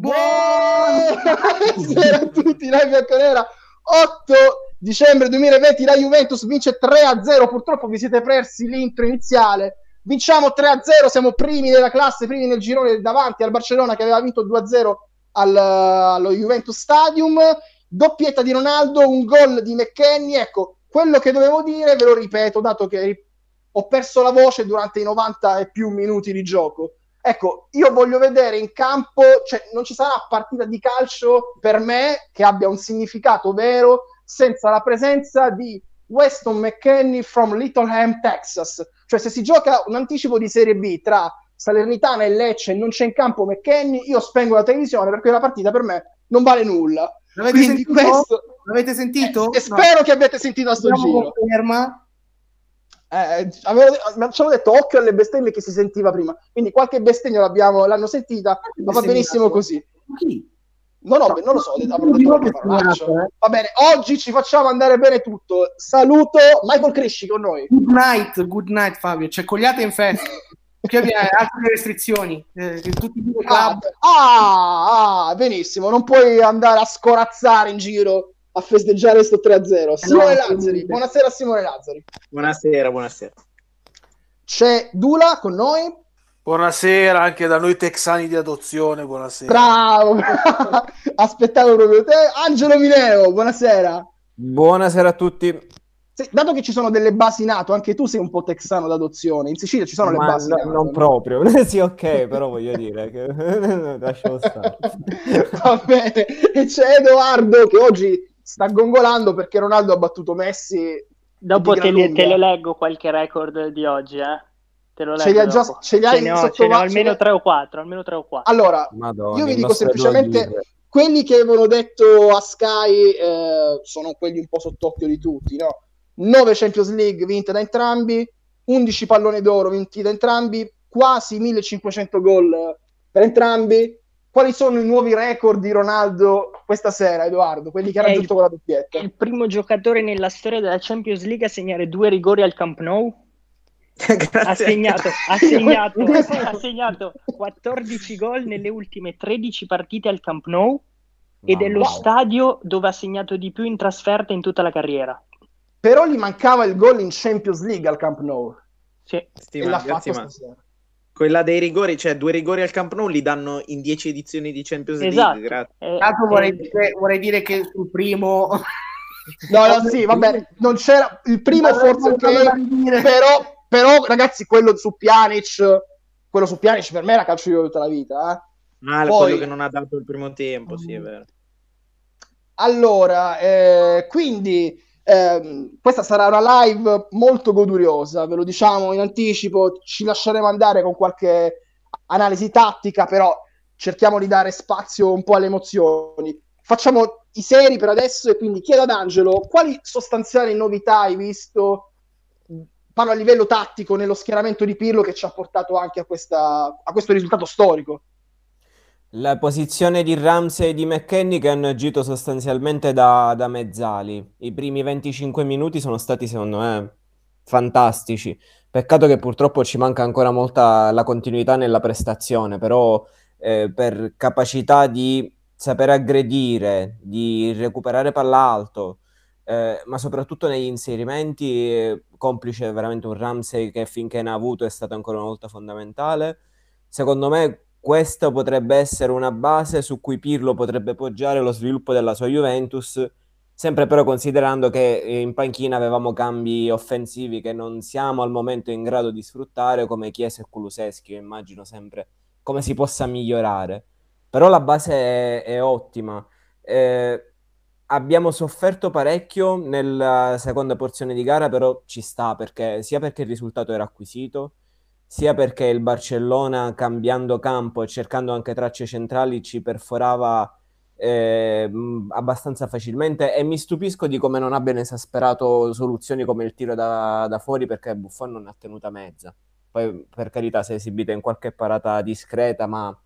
Buonasera a tutti, Rai Bianconera. 8 dicembre 2020 la Juventus vince 3-0. Purtroppo vi siete persi l'intro iniziale. Vinciamo 3-0, siamo primi della classe, primi nel girone davanti al Barcellona che aveva vinto 2-0 al, allo Juventus Stadium. Doppietta di Ronaldo, un gol di McKenny. Ecco, quello che dovevo dire ve lo ripeto, dato che ho perso la voce durante i 90 e più minuti di gioco. Ecco, io voglio vedere in campo, cioè non ci sarà partita di calcio per me che abbia un significato vero senza la presenza di Weston McKenney from Littleham, Texas. Cioè se si gioca un anticipo di Serie B tra Salernitana e Lecce e non c'è in campo McKenney, io spengo la televisione perché la partita per me non vale nulla. L'avete Quindi sentito? Questo... L'avete sentito? E, e spero no. che abbiate sentito a sto giro. Conferma eh, avevo, ci hanno detto occhio alle bestemmie che si sentiva prima, quindi qualche bestemmia l'hanno sentita, ma va benissimo così. Chi? No, no, non lo so, avrò detto qualche parolaccia. Va bene, oggi ci facciamo andare bene tutto. Saluto Michael Cresci con noi. Good night, good night Fabio, c'è cogliate in festa. Perché abbiamo altre restrizioni. Eh, tutti i club. Ah, ah, benissimo, non puoi andare a scorazzare in giro a festeggiare questo 3-0. Simone no, Lazzari, buonasera Simone Lazzari. Buonasera, buonasera. C'è Dula con noi. Buonasera anche da noi texani di adozione, buonasera. Bravo, aspettavo proprio te. Angelo Mineo, buonasera. Buonasera a tutti. Sì, dato che ci sono delle basi nato, anche tu sei un po' texano d'adozione. In Sicilia ci sono Ma le basi no, nato, Non no? proprio, sì, ok, però voglio dire che lasciamo stare. Va bene. E c'è Edoardo che oggi sta gongolando perché Ronaldo ha battuto Messi. Dopo te, li, te, lo leggo qualche record di oggi, eh? Te lo leggo ce li, già, ce li hai ce ne ho, ce ne ho almeno 3 o 4, almeno 3 o 4. Allora, Madonna, io vi dico semplicemente quelli che avevano detto a Sky eh, sono quelli un po' sott'occhio di tutti, no? 9 Champions League vinte da entrambi, 11 palloni d'oro vinti da entrambi, quasi 1500 gol per entrambi, quali sono i nuovi record di Ronaldo questa sera, Edoardo? Quelli che ha raggiunto con la doppietta. È il primo giocatore nella storia della Champions League a segnare due rigori al Camp Nou. ha, segnato, ha, segnato, ha segnato 14 gol nelle ultime 13 partite al Camp Nou ed è lo wow. stadio dove ha segnato di più in trasferta in tutta la carriera. Però gli mancava il gol in Champions League al Camp Nou. Sì. Stima, e l'ha fatto stasera quella dei rigori, cioè due rigori al Camp Nou li danno in dieci edizioni di Champions esatto. League. Grazie. Eh, Tanto vorrei, eh, dire, vorrei dire che sul primo... No, no, sì, vabbè, non c'era il primo forse ok, però, però ragazzi, quello su Pjanic, quello su Pjanic per me era calcio di tutta la vita, eh. Ah, Poi... quello che non ha dato il primo tempo, sì, è vero. Allora, eh, quindi eh, questa sarà una live molto goduriosa, ve lo diciamo in anticipo, ci lasceremo andare con qualche analisi tattica, però cerchiamo di dare spazio un po' alle emozioni. Facciamo i seri per adesso e quindi chiedo ad Angelo quali sostanziali novità hai visto, parlo a livello tattico, nello schieramento di Pirlo che ci ha portato anche a, questa, a questo risultato storico. La posizione di Ramsey e di McKenny che hanno agito sostanzialmente da, da mezzali. I primi 25 minuti sono stati, secondo me, fantastici. Peccato che purtroppo ci manca ancora molta la continuità nella prestazione, però eh, per capacità di saper aggredire, di recuperare palla alto, eh, ma soprattutto negli inserimenti, eh, complice veramente un Ramsey che finché ne ha avuto è stato ancora una volta fondamentale. Secondo me questa potrebbe essere una base su cui Pirlo potrebbe poggiare lo sviluppo della sua Juventus, sempre però considerando che in panchina avevamo cambi offensivi che non siamo al momento in grado di sfruttare, come Chiesa e Kuluseschi, immagino sempre come si possa migliorare. Però la base è, è ottima. Eh, abbiamo sofferto parecchio nella seconda porzione di gara, però ci sta perché sia perché il risultato era acquisito, sia perché il Barcellona cambiando campo e cercando anche tracce centrali ci perforava eh, abbastanza facilmente e mi stupisco di come non abbiano esasperato soluzioni come il tiro da, da fuori perché Buffon non ha tenuta mezza. Poi per carità si è esibita in qualche parata discreta ma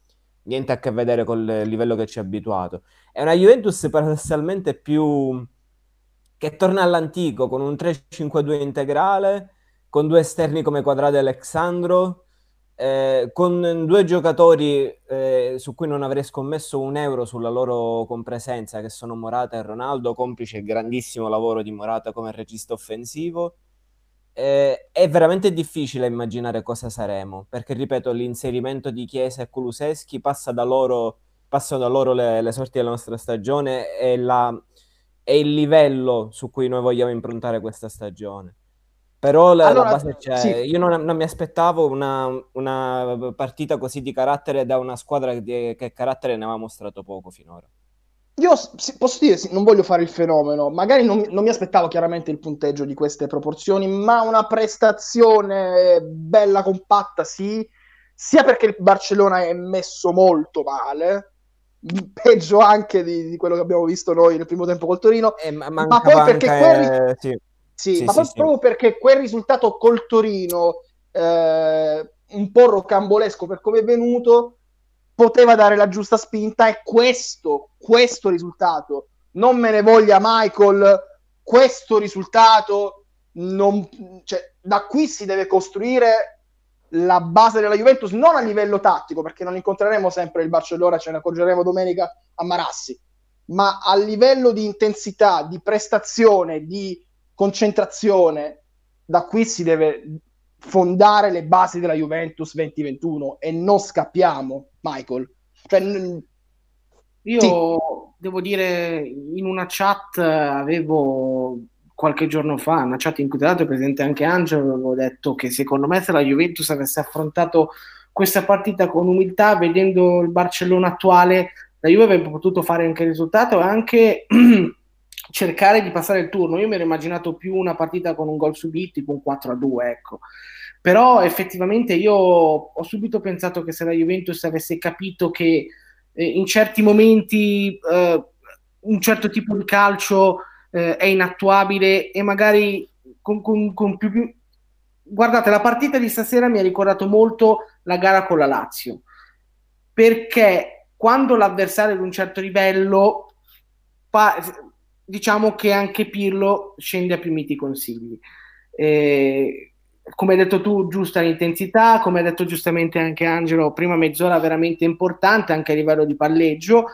niente a che vedere con il livello che ci ha abituato. È una Juventus paradossalmente più che torna all'antico con un 3-5-2 integrale con due esterni come Quadrado e Alexandro, eh, con due giocatori eh, su cui non avrei scommesso un euro sulla loro compresenza, che sono Morata e Ronaldo, complice il grandissimo lavoro di Morata come regista offensivo. Eh, è veramente difficile immaginare cosa saremo, perché ripeto, l'inserimento di Chiesa e Kuluseschi passa da loro, passano da loro le, le sorti della nostra stagione e, la, e il livello su cui noi vogliamo improntare questa stagione. Però la, allora, la base c'è. Sì. Io non, non, mi aspettavo una, una, partita così di carattere da una squadra che, che carattere ne aveva mostrato poco finora. Io posso dire, non voglio fare il fenomeno, magari non, non, mi aspettavo chiaramente il punteggio di queste proporzioni, ma una prestazione bella, compatta, sì, sia perché il Barcellona è messo molto male, peggio anche di, di quello che abbiamo visto noi nel primo tempo col Torino, eh, ma, ma poi perché quel... Sì sì, sì ma sì, proprio perché quel risultato col Torino, eh, un po' rocambolesco per come è venuto, poteva dare la giusta spinta e questo, questo risultato, non me ne voglia Michael, questo risultato, non, cioè, da qui si deve costruire la base della Juventus, non a livello tattico, perché non incontreremo sempre il Barcellona, ce ne accorgeremo domenica a Marassi, ma a livello di intensità, di prestazione, di concentrazione, da qui si deve fondare le basi della Juventus 2021 e non scappiamo, Michael. Cioè, io sì. devo dire, in una chat avevo qualche giorno fa, una chat in cui tra l'altro è presente anche Angelo, avevo detto che secondo me se la Juventus avesse affrontato questa partita con umiltà, vedendo il Barcellona attuale, la Juve avrebbe potuto fare anche il risultato e anche cercare di passare il turno. Io mi ero immaginato più una partita con un gol subito, tipo un 4 a 2, ecco. Però effettivamente io ho subito pensato che se la Juventus avesse capito che eh, in certi momenti eh, un certo tipo di calcio eh, è inattuabile e magari con, con, con più, più... Guardate, la partita di stasera mi ha ricordato molto la gara con la Lazio, perché quando l'avversario è ad un certo livello fa, diciamo che anche Pirlo scende a più miti consigli. Eh, come hai detto tu, giusta l'intensità, come ha detto giustamente anche Angelo, prima mezz'ora veramente importante anche a livello di palleggio.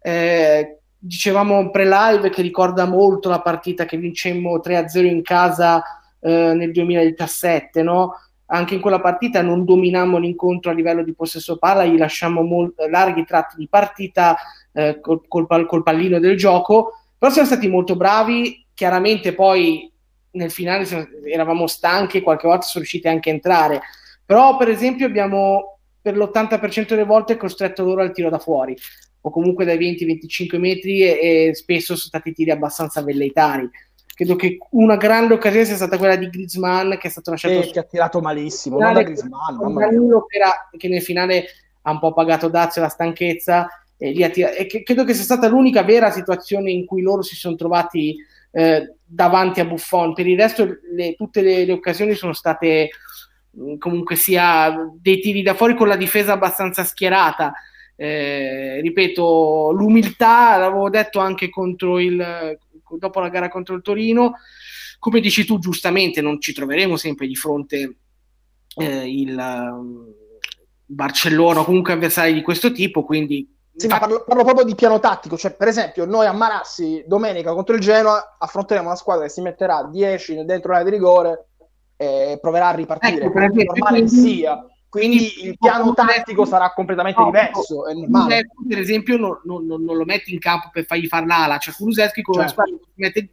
Eh, dicevamo pre-live che ricorda molto la partita che vincemmo 3-0 in casa eh, nel 2017, no? Anche in quella partita non dominammo l'incontro a livello di possesso palla, gli lasciamo molt- larghi tratti di partita eh, col, col, col pallino del gioco, però siamo stati molto bravi, chiaramente poi nel finale eravamo stanchi, qualche volta sono riusciti anche a entrare, però per esempio abbiamo per l'80% delle volte costretto loro al tiro da fuori o comunque dai 20-25 metri e, e, spesso sono stati tiri abbastanza velleitari. Credo che una grande occasione sia stata quella di Griezmann che è stato lasciato... Eh, che ha tirato malissimo, non da Griezmann. Che, che nel finale ha un po' pagato Dazio la stanchezza e, attir- e credo che sia stata l'unica vera situazione in cui loro si sono trovati eh, davanti a Buffon. Per il resto, le, tutte le, le, occasioni sono state comunque sia dei tiri da fuori con la difesa abbastanza schierata. Eh, ripeto, l'umiltà l'avevo detto anche contro il, dopo la gara contro il Torino. Come dici tu, giustamente, non ci troveremo sempre di fronte eh, il Barcellona comunque avversari di questo tipo, quindi sì, ma parlo, parlo, proprio di piano tattico, cioè per esempio noi a Marassi domenica contro il Genoa affronteremo una squadra che si metterà 10 dentro l'area di rigore e proverà a ripartire, ecco, per normale che sia. Quindi il piano tattico sarà completamente no, diverso. Per esempio, non, non, non, lo metti in campo per fargli fare l'ala, cioè Kuluseschi con squadra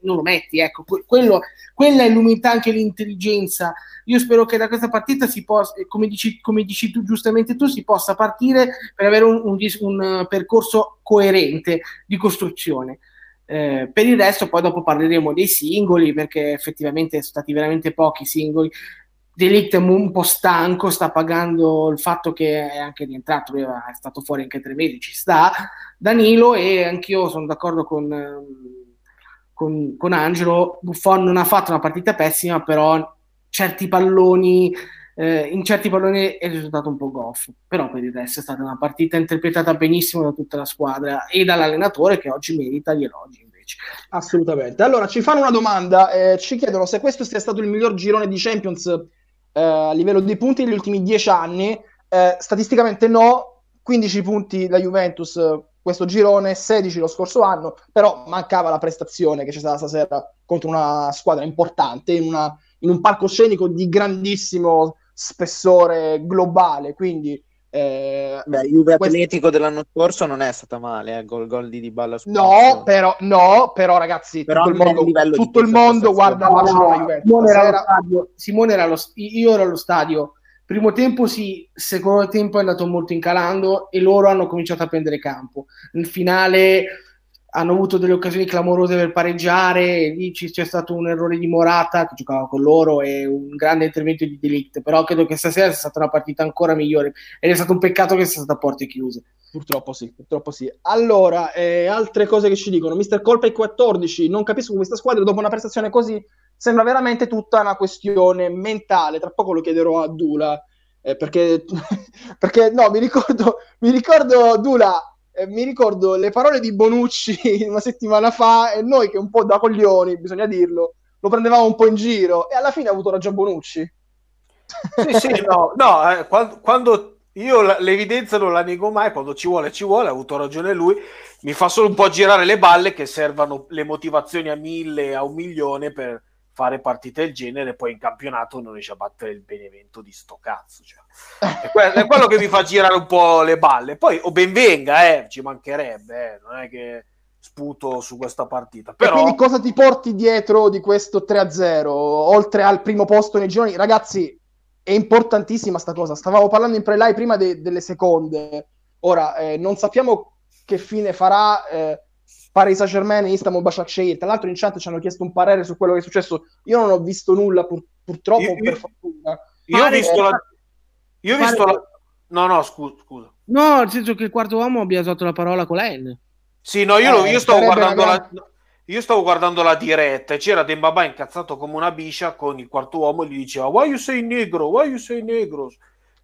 non lo metti. Ecco, quello, quella è l'umiltà, anche l'intelligenza. Io spero che da questa partita si possa, come dici, come dici tu giustamente tu, si possa partire per avere un, un, un percorso coerente di costruzione. Eh, per il resto, poi dopo parleremo dei singoli, perché effettivamente sono stati veramente pochi singoli. Delict è un po' stanco, sta pagando il fatto che è anche rientrato, è stato fuori anche tre mesi, ci sta. Danilo e anch'io sono d'accordo con, con, con Angelo. Buffon non ha fatto una partita pessima, però certi palloni, eh, in certi palloni è risultato un po' goffo. Però per il resto è stata una partita interpretata benissimo da tutta la squadra e dall'allenatore che oggi merita gli elogi. Assolutamente. Allora ci fanno una domanda, eh, ci chiedono se questo sia stato il miglior girone di Champions eh, a livello dei punti negli ultimi dieci anni. Eh, statisticamente no, 15 punti la Juventus eh, questo girone, 16 lo scorso anno, però mancava la prestazione che c'è stata stasera contro una squadra importante in, una, in un palcoscenico di grandissimo spessore globale, quindi eh, Beh, Juve questo... Atletico dell'anno scorso non è stata male, eh, gol, gol di Dybala No, però, no, però ragazzi, però tutto il mondo, tutto il mondo guarda Barcellona Juventus. Simone era, allo stadio, Simone era allo, io ero allo stadio. Primo tempo sì, secondo tempo è andato molto incalando e loro hanno cominciato a prendere campo. Nel finale hanno avuto delle occasioni clamorose per pareggiare, lì c'è stato un errore di Morata che giocava con loro e un grande intervento di Delict, però credo che stasera sia stata una partita ancora migliore ed è stato un peccato che sia stata a porte chiuse. Purtroppo sì, purtroppo sì. Allora, eh, altre cose che ci dicono, Mister Colpe 14, non capisco questa squadra dopo una prestazione così sembra veramente tutta una questione mentale, tra poco lo chiederò a Dula. Eh, perché, perché no, mi ricordo, mi ricordo Dula eh, mi ricordo le parole di Bonucci una settimana fa e noi che un po' da coglioni, bisogna dirlo, lo prendevamo un po' in giro e alla fine ha avuto ragione Bonucci. Sì, sì, no, no eh, quando, quando, io l'evidenza non la nego mai, quando ci vuole ci vuole, ha avuto ragione lui, mi fa solo un po' girare le balle che servano le motivazioni a mille, a un milione per fare partite del genere, poi in campionato non riesce a battere il Benevento di sto cazzo. Cioè. È, quello, è, quello, che mi fa girare un po' le balle. Poi, o ben venga, eh, ci mancherebbe, eh, non è che sputo su questa partita. Però... E quindi cosa ti porti dietro di questo 3-0, oltre al primo posto nei gironi? Ragazzi, è importantissima sta cosa. Stavamo parlando in pre-live prima de- delle seconde. Ora, eh, non sappiamo che fine farà... Eh, Paris Saint-Germain e Istanbul Başakşehir. Tra l'altro in chat ci hanno chiesto un parere su quello che è successo. Io non ho visto nulla pur, purtroppo io, per fortuna. Io ho visto la... Io ho visto la... No, no, scusa, scusa. No, nel senso che il quarto uomo abbia usato la parola con la N. Sì, no, io, eh, io stavo guardando la... Io stavo guardando la diretta e c'era Dembaba incazzato come una biscia con il quarto uomo e gli diceva Why you say negro? Why you say negro?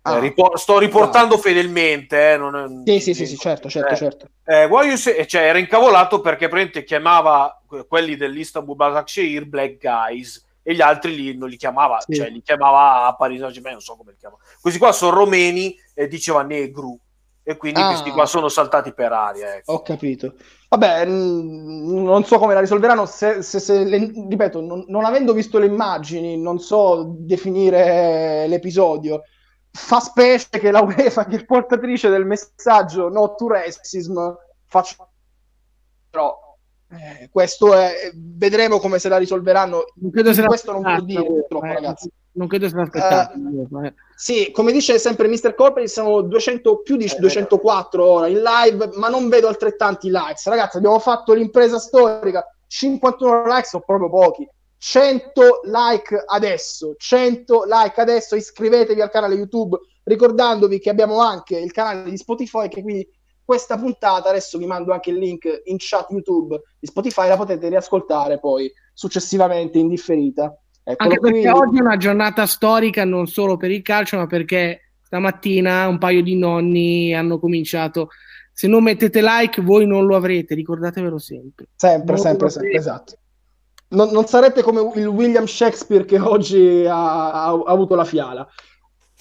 Ah, eh, ripor- sto riportando ah. fedelmente. Eh, non. Sì, sì, sì, sì, certo, certo, eh, certo. Eh, say... cioè, era incavolato perché praticamente chiamava quelli dell'Istanbul Basaksehir Black Guys e gli altri lì non li chiamava, sì. cioè li chiamava a Paris Saint-Germain, non so come li chiamava. Questi qua sono romeni e diceva negru e quindi ah, questi qua sono saltati per aria. Ecco. Ho capito. Vabbè, n- non so come la risolveranno, se, se, se le, ripeto, non, non, avendo visto le immagini, non so definire l'episodio, fa specie che la UEFA, che è portatrice del messaggio no to racism, faccia... Però eh, questo è... vedremo come se la risolveranno. Non credo se questo non può dire, purtroppo, eh, ragazzi. Non credo se l'aspettato. Uh, sì, come dice sempre Mr. Corporate, siamo 200, più di 204 ora in live, ma non vedo altrettanti likes. Ragazzi, abbiamo fatto l'impresa storica, 51 likes sono proprio pochi. 100 like adesso, 100 like adesso, iscrivetevi al canale YouTube, ricordandovi che abbiamo anche il canale di Spotify, che quindi questa puntata, adesso vi mando anche il link in chat YouTube di Spotify, la potete riascoltare poi successivamente in differita. Eccolo anche perché qui. oggi è una giornata storica non solo per il calcio, ma perché stamattina un paio di nonni hanno cominciato se non mettete like voi non lo avrete, ricordatevelo sempre. Sempre, non sempre, sempre, esatto non, non, sarete come il William Shakespeare che oggi ha, ha, ha avuto la fiala.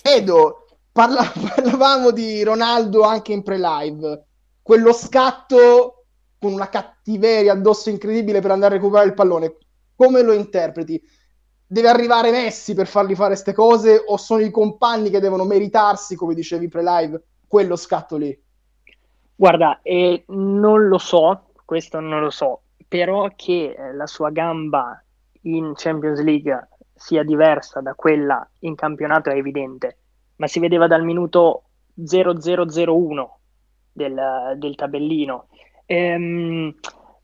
Edo, parla, parlavamo di Ronaldo anche in pre-live, quello scatto con una cattiveria addosso incredibile per andare a recuperare il pallone. Come lo interpreti? Deve arrivare Messi per fargli fare queste cose o sono i compagni che devono meritarsi, come dicevi pre-live, quello scatto lì? Guarda, eh, non lo so, questo non lo so però che eh, la sua gamba in Champions League sia diversa da quella in campionato è evidente, ma si vedeva dal minuto 0001 del, del tabellino. Ehm,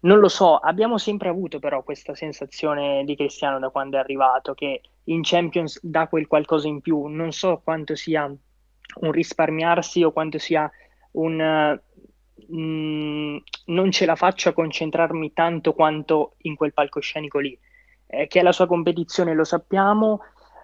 non lo so, abbiamo sempre avuto però questa sensazione di Cristiano da quando è arrivato, che in Champions dà quel qualcosa in più. Non so quanto sia un risparmiarsi o quanto sia un mm, non ce la faccio a concentrarmi tanto quanto in quel palcoscenico lì. Eh, che è la sua competizione lo sappiamo,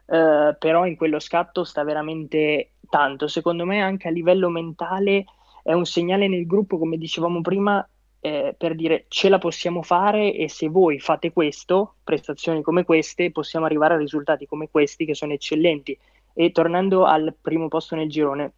eh, però in quello scatto sta veramente tanto. Secondo me anche a livello mentale è un segnale nel gruppo, come dicevamo prima, eh, per dire ce la possiamo fare e se voi fate questo, prestazioni come queste, possiamo arrivare a risultati come questi che sono eccellenti. E tornando al primo posto nel girone,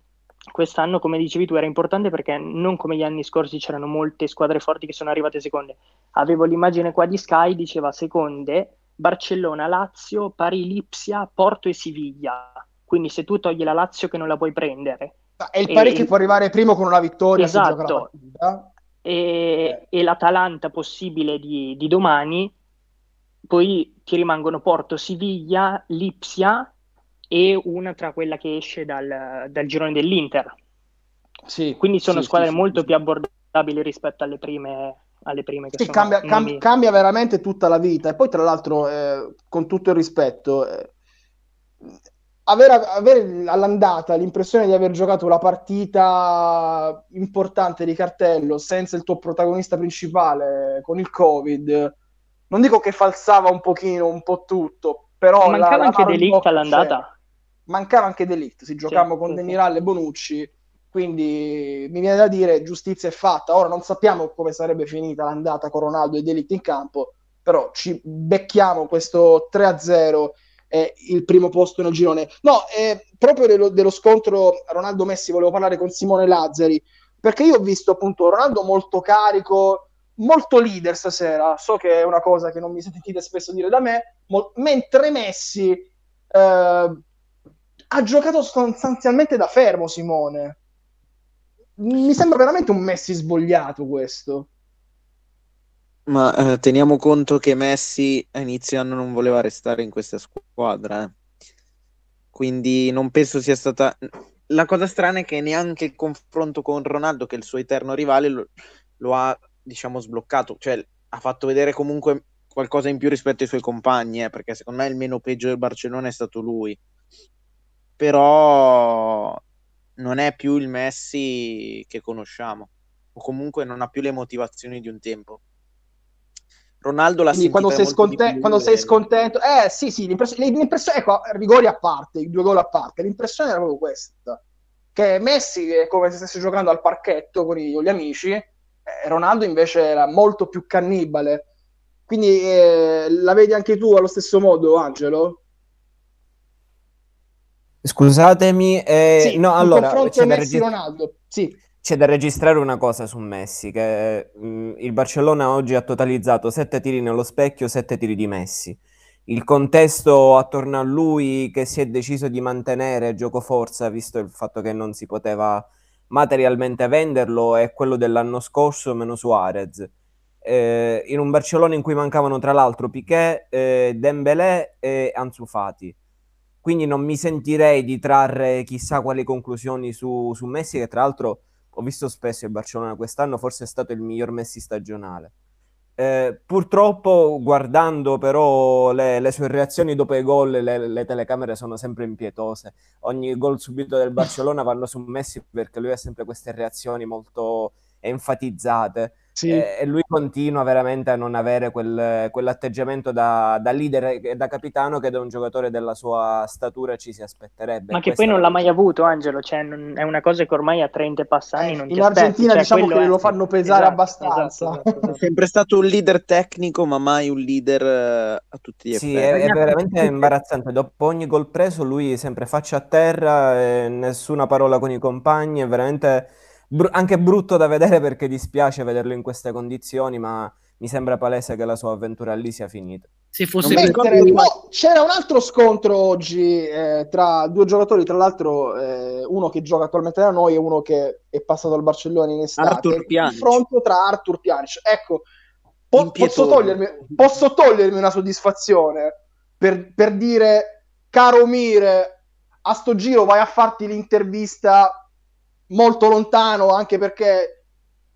quest'anno, come dicevi tu, era importante perché non come gli anni scorsi c'erano molte squadre forti che sono arrivate seconde. Avevo l'immagine qua di Sky, diceva seconde, Barcellona, Lazio, Pari, Lipsia, Porto e Siviglia. Quindi se tu togli la Lazio che non la puoi prendere. È il pari e... che può arrivare primo con una vittoria. Esatto. E, eh. e, l'Atalanta possibile di, di domani, poi ti rimangono Porto, Siviglia, Lipsia e una tra quella che esce dal, dal girone dell'Inter. Sì, Quindi sono sì, squadre sì, molto più abbordabili rispetto alle prime, alle prime che sì, cambia, cam- cambia, veramente tutta la vita. E poi, tra l'altro, eh, con tutto il rispetto, eh, avere, avere, all'andata l'impressione di aver giocato una partita importante di cartello senza il tuo protagonista principale con il Covid, non dico che falsava un pochino, un po' tutto, però... Mancava la, anche Delict all'andata mancava anche Delict, si giocava sì, con Demiral e Bonucci, quindi mi viene da dire giustizia è fatta. Ora non sappiamo come sarebbe finita l'andata con Ronaldo e Delict in campo, però ci becchiamo questo 3-0 e il primo posto nel girone. No, eh, proprio dello, dello scontro Ronaldo-Messi volevo parlare con Simone Lazzari, perché io ho visto appunto Ronaldo molto carico, molto leader stasera, so che è una cosa che non mi sentite spesso dire da me, mo- mentre Messi eh, ha giocato sostanzialmente da fermo Simone. Mi sembra veramente un Messi svogliato questo. Ma eh, teniamo conto che Messi a inizio anno non voleva restare in questa squadra. Eh. Quindi non penso sia stata... La cosa strana è che neanche il confronto con Ronaldo, che è il suo eterno rivale, lo, lo ha, diciamo, sbloccato. Cioè, ha fatto vedere comunque qualcosa in più rispetto ai suoi compagni, eh, perché secondo me il meno peggio del Barcellona è stato lui però non è più il Messi che conosciamo, o comunque non ha più le motivazioni di un tempo. Ronaldo la Quindi quando sei, sconte- quando sei scontento, eh sì, sì, l'impressione, l'impressione ecco, rigori a parte, i due gol a parte, l'impressione era proprio questa: che Messi è come se stesse giocando al parchetto con gli, gli amici, eh, Ronaldo invece era molto più cannibale. Quindi eh, la vedi anche tu allo stesso modo, Angelo? Scusatemi, eh, sì, no, allora c'è da, regist- sì. c'è da, registrare una cosa su Messi, che mh, mm, il Barcellona oggi ha totalizzato 7 tiri nello specchio, 7 tiri di Messi. Il contesto attorno a lui che si è deciso di mantenere gioco forza, visto il fatto che non si poteva materialmente venderlo, è quello dell'anno scorso meno Suarez. Eh, in un Barcellona in cui mancavano tra l'altro Piquet, eh, Dembélé e Ansu Fati quindi non mi sentirei di trarre chissà quali conclusioni su, su Messi, che tra l'altro ho visto spesso il Barcellona quest'anno, forse è stato il miglior Messi stagionale. Eh, purtroppo, guardando però le, le, sue reazioni dopo i gol, le, le, telecamere sono sempre impietose. Ogni gol subito del Barcellona vanno su Messi perché lui ha sempre queste reazioni molto enfatizzate. Sì. E, e, lui continua veramente a non avere quel, quell'atteggiamento da, da, leader e da capitano che da un giocatore della sua statura ci si aspetterebbe. Ma che poi non l'ha mai avuto Angelo, cioè, non, è una cosa che ormai a 30 passani eh, non In Argentina cioè, diciamo che è... lo fanno pesare esatto, abbastanza. Esatto, esatto, esatto. è sempre stato un leader tecnico ma mai un leader uh, a tutti gli effetti. Sì, è, è veramente imbarazzante. Dopo ogni gol preso lui sempre faccia a terra, nessuna parola con i compagni, è veramente br- anche brutto da vedere perché dispiace vederlo in queste condizioni, ma mi sembra palese che la sua avventura lì sia finita. Se fosse Mentre, no, c'era un altro scontro oggi eh, tra due giocatori, tra l'altro eh, uno che gioca attualmente da noi e uno che è passato al Barcellona in estate. Arthur Il confronto tra Arthur Pjanic. Ecco, po- posso, togliermi, posso, togliermi, una soddisfazione per, per dire, caro Mire, a sto giro vai a farti l'intervista molto lontano anche perché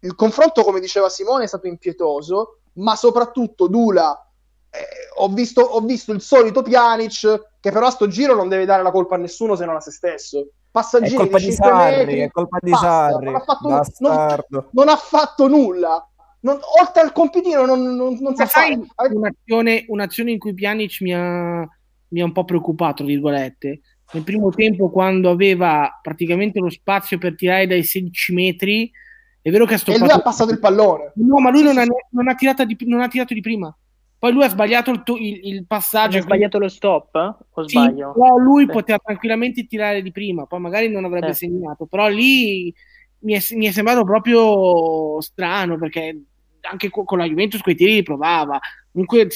il confronto, come diceva Simone, è stato impietoso, ma soprattutto Dula, eh, ho, visto, ho, visto, il solito Pjanic che però a sto giro non deve dare la colpa a nessuno se non a se stesso. Passa è colpa di Sarri, metri, è colpa di basta, Sarri, non ha fatto, non, non ha fatto nulla. Non, oltre al compitino non, non, non sa fare. Un'azione, un'azione in cui Pjanic mi ha, mi ha un po' preoccupato, virgolette, nel primo tempo quando aveva praticamente lo spazio per tirare dai 16 metri è vero che ha stoppato e lui ha passato il pallone no ma lui non ha, non ha, di, non ha tirato di prima Poi lui ha sbagliato il, il, il passaggio. Ha sbagliato lo stop? O sì, sbaglio? Però lui Beh. poteva tranquillamente tirare di prima, poi magari non avrebbe eh. segnato. Però lì mi è, mi è, sembrato proprio strano perché anche con, con la Juventus quei tiri li provava. Comunque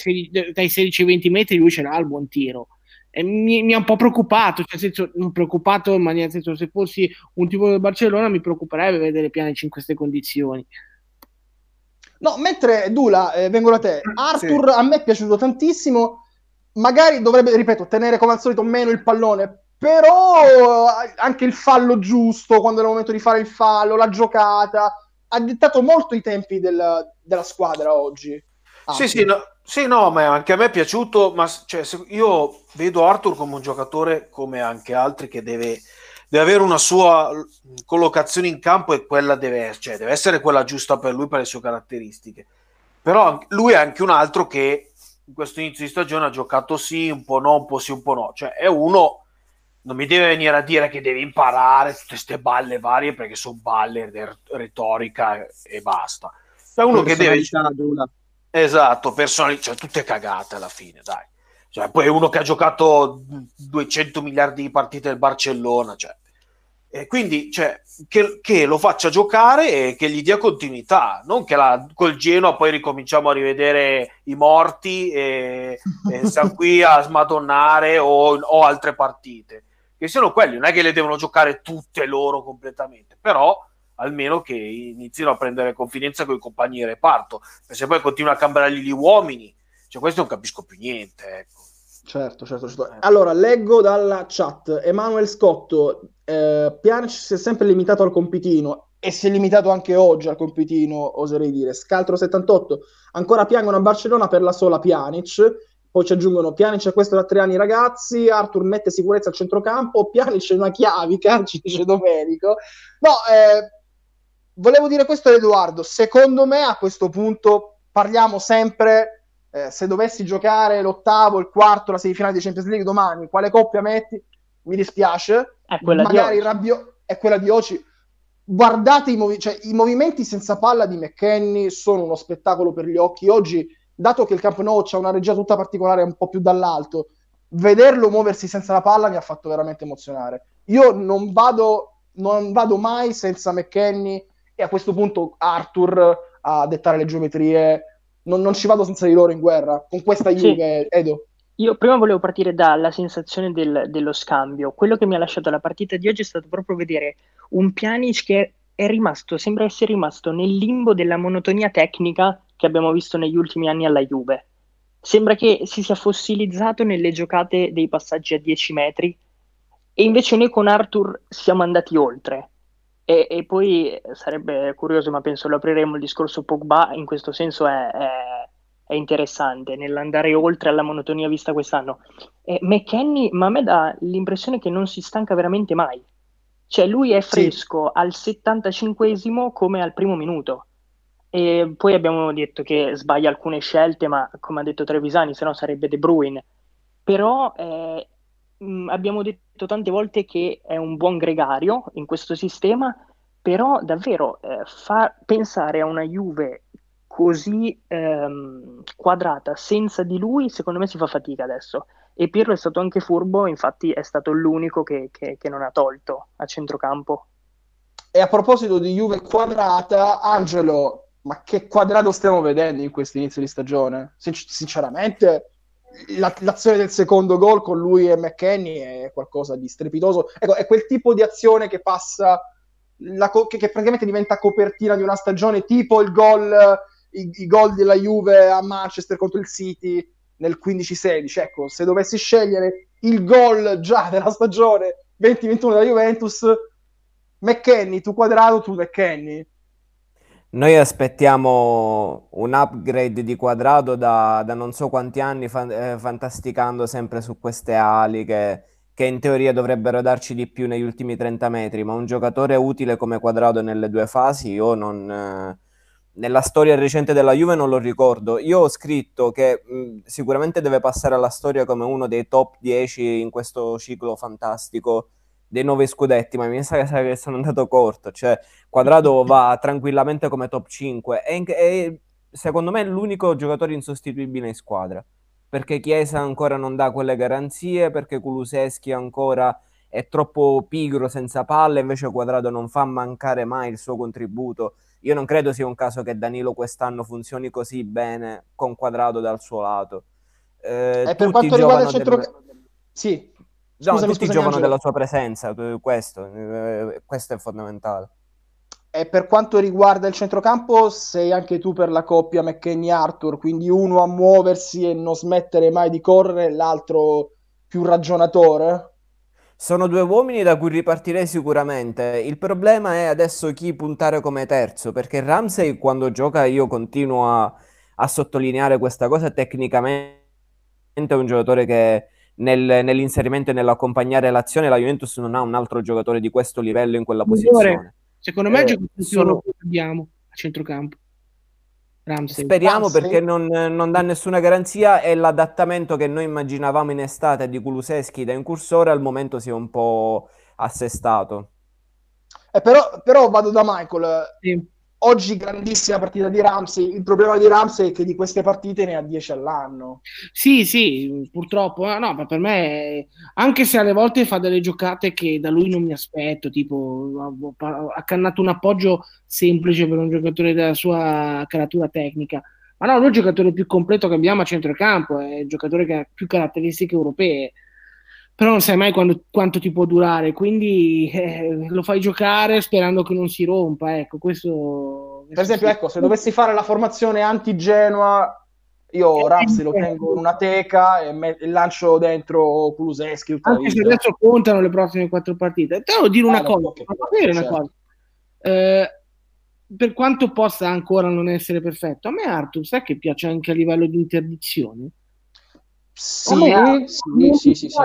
dai 16 ai 20 metri lui ce l'ha il buon tiro. E mi, mi ha un po' preoccupato, cioè senso, non preoccupato in maniera senso, se fossi un tipo del Barcellona mi preoccuperebbe vedere Pjanic in queste condizioni. No, mentre Dula, eh, vengo da te, Arthur sì. a me è piaciuto tantissimo, magari dovrebbe, ripeto, tenere come al solito meno il pallone, però anche il fallo giusto, quando era il momento di fare il fallo, la giocata, ha dettato molto i tempi del, della squadra oggi. Sì, sì no, sì, no, ma anche a me è piaciuto, ma cioè, io vedo Arthur come un giocatore, come anche altri, che deve deve avere una sua collocazione in campo e quella deve, cioè, deve essere quella giusta per lui, per le sue caratteristiche. Però lui è anche un altro che in questo inizio di stagione ha giocato sì, un po' no, un po' sì, un po' no. Cioè è uno, non mi deve venire a dire che deve imparare tutte queste balle varie perché sono balle retorica e basta. È uno che deve... Esatto, personalità, cioè tutte cagate alla fine, dai. Cioè, poi uno che ha giocato 200 miliardi di partite del Barcellona, cioè. E quindi cioè, che, che, lo faccia giocare e che gli dia continuità, non che la, col Genoa poi ricominciamo a rivedere i morti e, e siamo qui a smadonnare o, o, altre partite. Che siano quelli, non è che le devono giocare tutte loro completamente, però almeno che inizino a prendere confidenza con i compagni di reparto, perché se poi continua a cambiargli gli uomini, cioè questo non capisco più niente, ecco. Certo, certo, certo. Allora, leggo dalla chat. Emanuele Scotto, eh, Pjanic si è sempre limitato al compitino e si è limitato anche oggi al compitino, oserei dire. Scaltro78, ancora piangono a Barcellona per la sola Pjanic. Poi ci aggiungono Pjanic è questo da tre anni ragazzi, Arthur mette sicurezza al centrocampo, Pjanic è una chiavica, ci dice Domenico. No, eh, volevo dire questo ad Edoardo, secondo me a questo punto parliamo sempre eh, se dovessi giocare l'ottavo, il quarto, la semifinale di Champions League domani, quale coppia metti? Mi dispiace. È quella Magari di Rabbio è quella di oggi. Guardate i, movi- cioè, i movimenti senza palla di McKenny sono uno spettacolo per gli occhi. Oggi, dato che il Camp Nou c'è una regia tutta particolare un po' più dall'alto, vederlo muoversi senza la palla mi ha fatto veramente emozionare. Io non vado, non vado mai senza McKenny e a questo punto Arthur a dettare le geometrie non, non, ci vado senza di loro in guerra. Con questa Juve, sì. Edo. Io prima volevo partire dalla sensazione del, dello scambio. Quello che mi ha lasciato la partita di oggi è stato proprio vedere un Pjanic che è rimasto, sembra essere rimasto nel limbo della monotonia tecnica che abbiamo visto negli ultimi anni alla Juve. Sembra che si sia fossilizzato nelle giocate dei passaggi a 10 metri e invece noi con Arthur siamo andati oltre. E, e, poi sarebbe curioso, ma penso lo apriremo il discorso Pogba, in questo senso è, è, è interessante nell'andare oltre alla monotonia vista quest'anno. E McKenny, ma a me dà l'impressione che non si stanca veramente mai. Cioè lui è fresco sì. al 75esimo come al primo minuto. E poi abbiamo detto che sbaglia alcune scelte, ma come ha detto Trevisani, se no sarebbe De Bruyne. Però eh, mh, mm, abbiamo detto tante volte che è un buon gregario in questo sistema, però davvero eh, fa pensare a una Juve così ehm, quadrata senza di lui, secondo me si fa fatica adesso. E Pirlo è stato anche furbo, infatti è stato l'unico che, che, che non ha tolto a centrocampo. E a proposito di Juve quadrata, Angelo, ma che quadrato stiamo vedendo in questo inizio di stagione? Sin- sinceramente, l'azione del secondo gol con lui e McKenny è qualcosa di strepitoso. Ecco, è quel tipo di azione che passa, co- che, che, praticamente diventa copertina di una stagione, tipo il gol, i, i gol della Juve a Manchester contro il City nel 15-16. Ecco, se dovessi scegliere il gol già della stagione 2021 della Juventus, McKenny, tu quadrato, tu McKenny noi aspettiamo un upgrade di quadrato da, da non so quanti anni, fan, eh, fantasticando sempre su queste ali che, che, in teoria dovrebbero darci di più negli ultimi 30 metri, ma un giocatore utile come quadrato nelle due fasi io non... Eh, nella storia recente della Juve non lo ricordo. Io ho scritto che mh, sicuramente deve passare alla storia come uno dei top 10 in questo ciclo fantastico dei nove scudetti, ma mi sa che sono andato corto. Cioè, Quadrado va tranquillamente come top 5 e, e secondo me, l'unico giocatore insostituibile in squadra. Perché Chiesa ancora non dà quelle garanzie, perché Kuluseschi ancora è troppo pigro senza palle, invece Quadrado non fa mancare mai il suo contributo. Io non credo sia un caso che Danilo quest'anno funzioni così bene con Quadrado dal suo lato. Eh, e per quanto riguarda il centro... Del... Sì. Scusami, no, tutti scusami, giovano della sua presenza, questo, eh, questo è fondamentale. E per quanto riguarda il centrocampo, sei anche tu per la coppia McKenny-Arthur, quindi uno a muoversi e non smettere mai di correre, l'altro più ragionatore? Sono due uomini da cui ripartirei sicuramente. Il problema è adesso chi puntare come terzo, perché Ramsey quando gioca io continuo a, a sottolineare questa cosa, tecnicamente è un giocatore che nel, nell'inserimento e nell'accompagnare l'azione la Juventus non ha un altro giocatore di questo livello in quella posizione. Secondo me eh, sono... abbiamo a centrocampo. Ramsey. Speriamo Ramsey. perché non, non, dà nessuna garanzia e l'adattamento che noi immaginavamo in estate di Kuluseschi da incursore al momento si è un po' assestato. Eh, però, però, vado da Michael. Sì. Oggi grandissima partita di Ramsey. Il problema di Ramsey è che di queste partite ne ha 10 all'anno. Sì, sì, purtroppo. No, ma per me, anche se alle volte fa delle giocate che da lui non mi aspetto, tipo ha cannato un appoggio semplice per un giocatore della sua caratura tecnica. Ma no, lui è il giocatore più completo che abbiamo a centrocampo, è il giocatore che ha più caratteristiche europee però non sai mai quando, quanto ti può durare, quindi eh, lo fai giocare sperando che non si rompa. Ecco, questo, per esempio, ecco, se dovessi fare la formazione anti-Genoa, io eh, Rapsi lo tengo in una teca e, me- e lancio dentro Kuluseschi. Anche se adesso contano le prossime quattro partite. Te devo dire una ah, cosa, okay, una certo. cosa. Eh, per quanto possa ancora non essere perfetto, a me Arthur, sai che piace anche a livello di interdizione? Sì, sì, sì, sì, sì,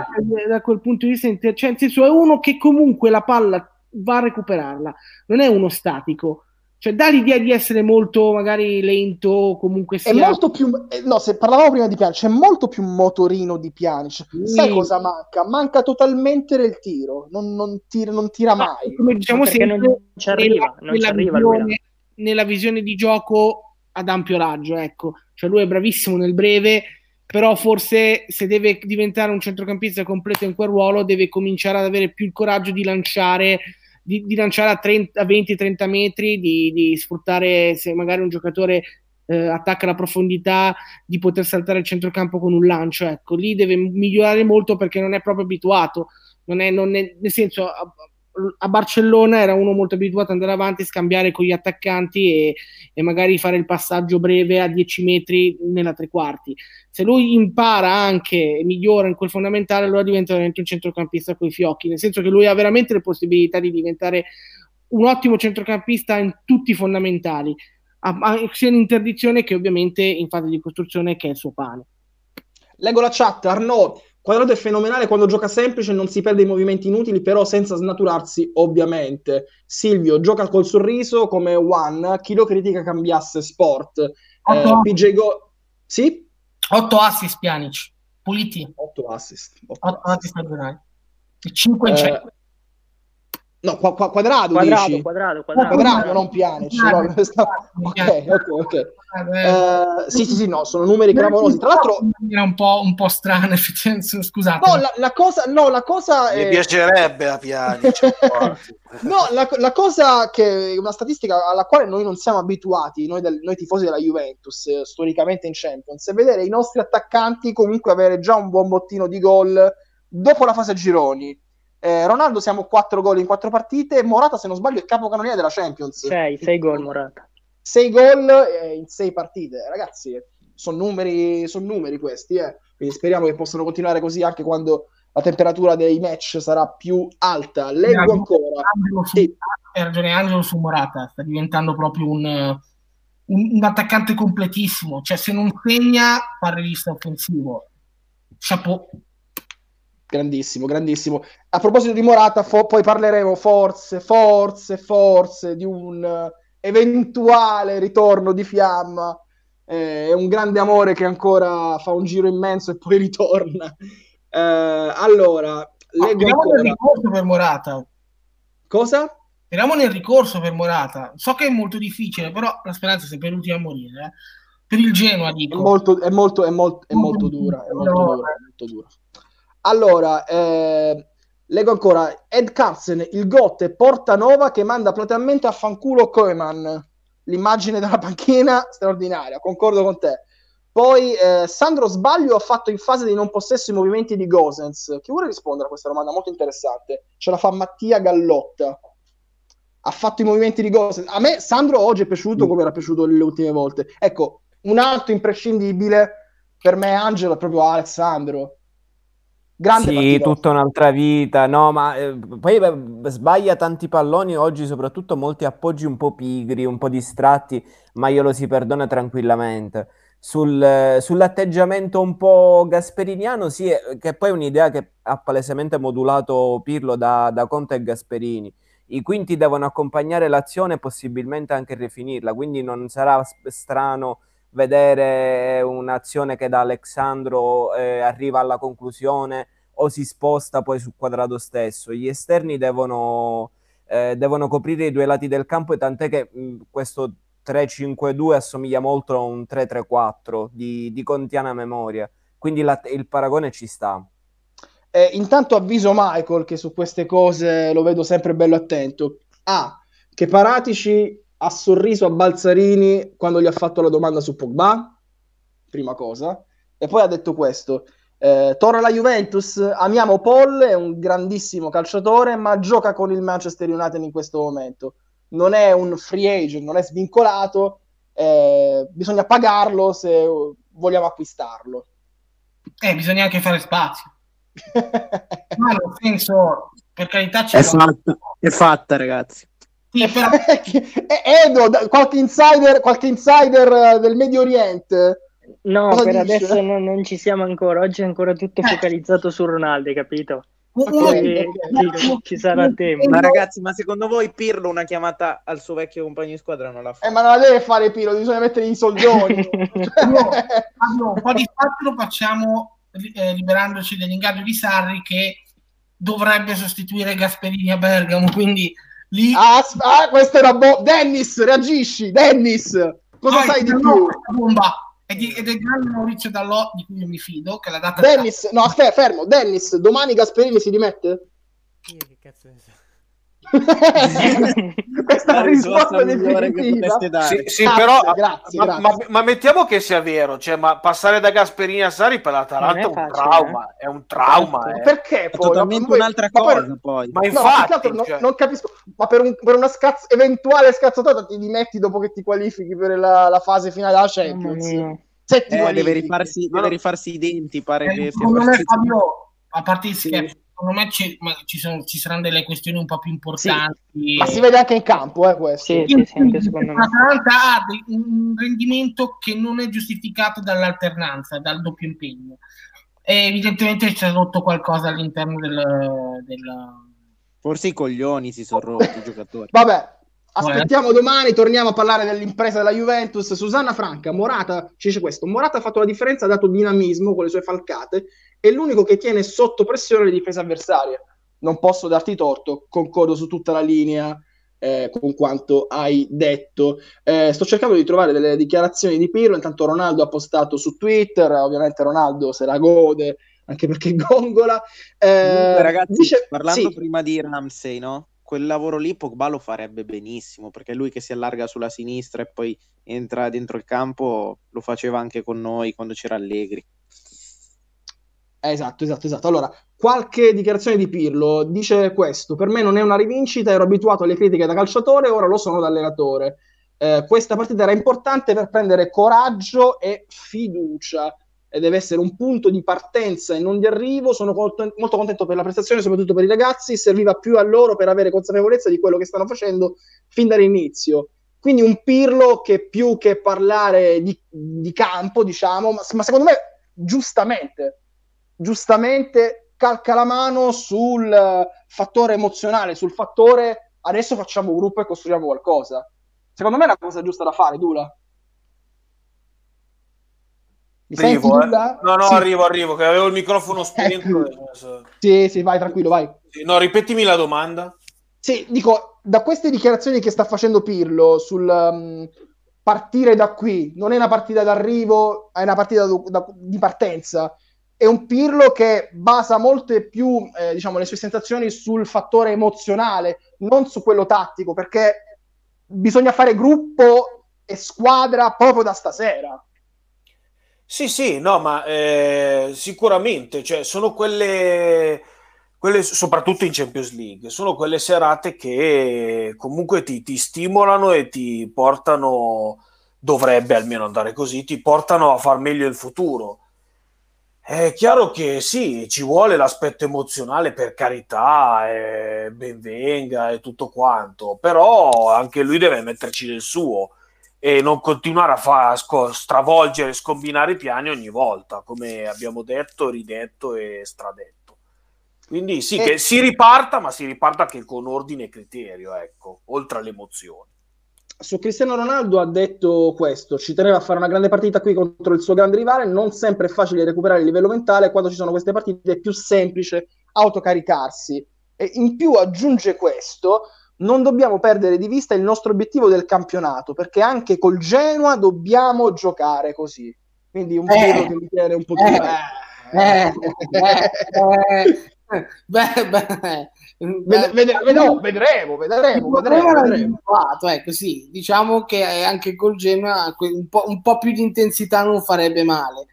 Da quel punto di vista, cioè, nel senso, è uno che comunque la palla va a recuperarla, non è uno statico. Cioè, dà l'idea di essere molto magari lento, comunque sia. È molto più. Eh, no, se parlavamo prima di Pjanic, c'è molto più motorino di Pjanic. Sì. Sai cosa manca? Manca totalmente del tiro, non, non, tira, non tira mai. Come diciamo sempre, non ci arriva, nella, non ci arriva visione, nella visione di gioco ad ampio raggio, ecco. Cioè, lui è bravissimo nel breve però forse se deve diventare un centrocampista completo in quel ruolo deve cominciare ad avere più il coraggio di lanciare di, di lanciare a, 30, a 20-30 metri di, di, sfruttare se magari un giocatore eh, attacca la profondità di poter saltare il centrocampo con un lancio. Ecco lì deve migliorare molto perché non è proprio abituato. Non è, non è nel senso a Barcellona era uno molto abituato ad andare avanti, scambiare con gli attaccanti e, e, magari fare il passaggio breve a 10 metri nella tre quarti. Se lui impara anche e migliora in quel fondamentale, allora diventa veramente un centrocampista con i fiocchi, nel senso che lui ha veramente le possibilità di diventare un ottimo centrocampista in tutti i fondamentali, sia in interdizione che ovviamente in fase di costruzione, che è il suo pane. Leggo la chat, Arnaud. Quadrato è fenomenale quando gioca semplice, non si perde i movimenti inutili, però senza snaturarsi, ovviamente. Silvio gioca col sorriso come One, chi lo critica cambiasse sport. Eh, PJ Go... Sì? 8 assist Pianic, puliti. 8 assist. 8, 8 assist stagionali. 5 in eh, No, qua, qua, quadrato, quadrato, dici? quadrato, quadrato, quadrato, non Pjanic. No, ok, ok, ok. Uh, sì, sì, sì, no, sono numeri clamorosi. Tra l'altro, era un po', un po' strano, scusate. No, la, la, cosa, no, la cosa. Mi è... piacerebbe a Pjanic. no, la, la, cosa che una statistica alla quale noi non siamo abituati, noi, del, noi tifosi della Juventus, eh, storicamente in Champions, è vedere i nostri attaccanti comunque avere già un buon bottino di gol dopo la fase a gironi eh, Ronaldo siamo 4 gol in 4 partite, Morata se non sbaglio è capocannoniere della Champions. 6, 6 gol Morata. 6 gol eh, in 6 partite, ragazzi, sono numeri, son numeri questi, eh. quindi speriamo che possano continuare così anche quando la temperatura dei match sarà più alta. Leggo ancora. Sì. Hai ragione Angelo su Morata, sta diventando proprio un, un, un attaccante completissimo, cioè se non segna fa rivista offensivo. Chapeau grandissimo, grandissimo. A proposito di Morata, fo- poi parleremo forse, forse, forse di un uh, eventuale ritorno di Fiamma. Eh, è un grande amore che ancora fa un giro immenso e poi ritorna. Eh, allora, leggo ah, ancora. ricorso per Morata. Cosa? Speriamo nel ricorso per Morata. So che è molto difficile, però la speranza è sempre l'ultima a morire. Eh. per il Genoa, dico. È molto, è molto, è molto, è molto dura, è molto dura, è molto dura. Allora, eh, leggo ancora, Ed Carlsen, il Gotte, Porta Nova che manda platealmente a fanculo Koeman. L'immagine della panchina straordinaria, concordo con te. Poi eh, Sandro Sbaglio ha fatto in fase di non possesso i movimenti di Gosens. Chi vuole rispondere a questa domanda molto interessante? Ce la fa Mattia Gallotta. Ha fatto i movimenti di Gosens. A me Sandro oggi è piaciuto come era piaciuto le ultime volte. Ecco, un altro imprescindibile per me Angelo è proprio Alessandro. Grande sì, tutta un'altra vita, no, ma eh, poi beh, sbaglia tanti palloni oggi, soprattutto molti appoggi un po' pigri, un po' distratti, ma io lo si perdona tranquillamente. Sul, sull'atteggiamento un po' gasperiniano, sì, eh, che poi è un'idea che ha palesemente modulato Pirlo da, da Conte e Gasperini. I quinti devono accompagnare l'azione e possibilmente anche rifinirla, quindi non sarà strano vedere un'azione che da Alexandro eh, arriva alla conclusione o si sposta poi sul quadrato stesso. Gli esterni devono, eh, devono coprire i due lati del campo e tant'è che mh, questo 3-5-2 assomiglia molto a un 3-3-4 di, di contiana memoria, quindi la, il paragone ci sta. Eh, intanto avviso Michael che su queste cose lo vedo sempre bello attento. Ah, che Paratici ha sorriso a Balzarini quando gli ha fatto la domanda su Pogba, prima cosa, e poi ha detto questo. Eh, torna la Juventus, amiamo Paul, è un grandissimo calciatore, ma gioca con il Manchester United in questo momento non è un free agent, non è svincolato, eh, bisogna pagarlo se vogliamo acquistarlo. Eh, bisogna anche fare spazio. Ma nel senso, per carità, c'è è fatta, è fatta, ragazzi. Sì, però... Edo, qualche insider, qualche insider del Medio Oriente. No, Cosa per dice? adesso non, non, ci siamo ancora. Oggi è ancora tutto eh. focalizzato su Ronaldo, capito? Okay, ci sarà tempo. Ma ragazzi, ma secondo voi Pirlo una chiamata al suo vecchio compagno di squadra non la fa? Eh, ma non la deve fare Pirlo, bisogna mettere i soldoni. no, un po' di fatto lo facciamo eh, liberandoci dell'ingaggio di Sarri che dovrebbe sostituire Gasperini a Bergamo, quindi lì... Ah, ah questo era bo- Dennis, reagisci, Dennis! Cosa ah, sai di più? Bomba di, ed è grande Maurizio Dallò di cui io mi fido che la data Dennis no aspetta fermo Dennis domani Gasperini si dimette? Io che cazzo ne so questa è la risposta definitiva. sì, sì grazie, però grazie, ma, grazie. Ma, ma, mettiamo che sia vero cioè, ma passare da Gasperini a Sari per l'Atalanta è, è, un facile, trauma eh? è un trauma eh. perché poi? è totalmente poi, un'altra cosa per, poi. Ma infatti no, cioè... non, non, capisco. Ma per, un, per una scazz- eventuale scazzatata ti dimetti dopo che ti qualifichi per la, la fase finale della Champions? oh, eh, deve, rifarsi, deve rifarsi i denti pare eh, che secondo me Fabio a parte il scherzo secondo me ci, ci, sono, ci, saranno delle questioni un po' più importanti. Sì, ma si vede anche in campo, eh, questo. Sì, sì, sì secondo me. ha un rendimento che non è giustificato dall'alternanza, dal doppio impegno. E evidentemente c'è rotto qualcosa all'interno del, del... Forse i coglioni si sono rotti i giocatori. Vabbè, Aspettiamo domani, torniamo a parlare dell'impresa della Juventus. Susanna Franca, Morata ci dice questo: Morata ha fatto la differenza, ha dato dinamismo con le sue falcate, è l'unico che tiene sotto pressione le difese avversarie. Non posso darti torto, concordo su tutta la linea eh, con quanto hai detto. Eh, sto cercando di trovare delle dichiarazioni di Pirlo. Intanto Ronaldo ha postato su Twitter, ovviamente Ronaldo se la gode anche perché gongola. Eh, ragazzi, dice, parlando sì. prima di Ramsey, no? quel lavoro lì Pogba lo farebbe benissimo, perché lui che si allarga sulla sinistra e poi entra dentro il campo, lo faceva anche con noi quando c'era Allegri. Esatto, esatto, esatto. Allora, qualche dichiarazione di Pirlo dice questo: per me non è una rivincita, ero abituato alle critiche da calciatore, ora lo sono da allenatore. Eh, questa partita era importante per prendere coraggio e fiducia e deve essere un punto di partenza e non di arrivo. Sono molto, molto contento per la prestazione, soprattutto per i ragazzi. Serviva più a loro per avere consapevolezza di quello che stanno facendo fin dall'inizio. Quindi un Pirlo che più che parlare di, di campo, diciamo, ma, ma, secondo me giustamente, giustamente calca la mano sul fattore emozionale, sul fattore adesso facciamo un gruppo e costruiamo qualcosa. Secondo me è la cosa giusta da fare, Dula. Mi arrivo, eh. No, no, sì. arrivo, arrivo, che avevo il microfono spento. Ecco. sì, sì, vai tranquillo, vai. No, ripetimi la domanda. Sì, dico, da queste dichiarazioni che sta facendo Pirlo sul, um, partire da qui, non è una partita d'arrivo, è una partita da, da, di partenza. È un Pirlo che basa molte più eh, diciamo, le sue sensazioni sul fattore emozionale, non su quello tattico, perché bisogna fare gruppo e squadra proprio da stasera. Sì, sì, no, ma eh, sicuramente, cioè, sono quelle, quelle, soprattutto in Champions League, sono quelle serate che comunque ti, ti stimolano e ti portano, dovrebbe almeno andare così, ti portano a far meglio il futuro. È chiaro che sì, ci vuole l'aspetto emozionale per carità, eh, ben venga e tutto quanto, però anche lui deve metterci del suo e non continuare a fa- stravolgere, scombinare i piani ogni volta, come abbiamo detto, ridetto e stradetto. Quindi sì, e... che si riparta, ma si riparta anche con ordine e criterio, ecco, oltre alle emozioni. Su Cristiano Ronaldo ha detto questo, ci teneva a fare una grande partita qui contro il suo grande rivale, non sempre è facile recuperare il livello mentale, quando ci sono queste partite è più semplice autocaricarsi. E in più aggiunge questo, non dobbiamo perdere di vista il nostro obiettivo del campionato, perché anche col Genoa dobbiamo giocare così. Quindi un eh, che mi tiene un pochino... Eh, eh, eh, eh beh, beh, Ved- ved- ved- vedremo, vedremo, vedremo, vedremo. Ecco, sì, diciamo che anche col Genoa un po', un po' più di intensità non farebbe male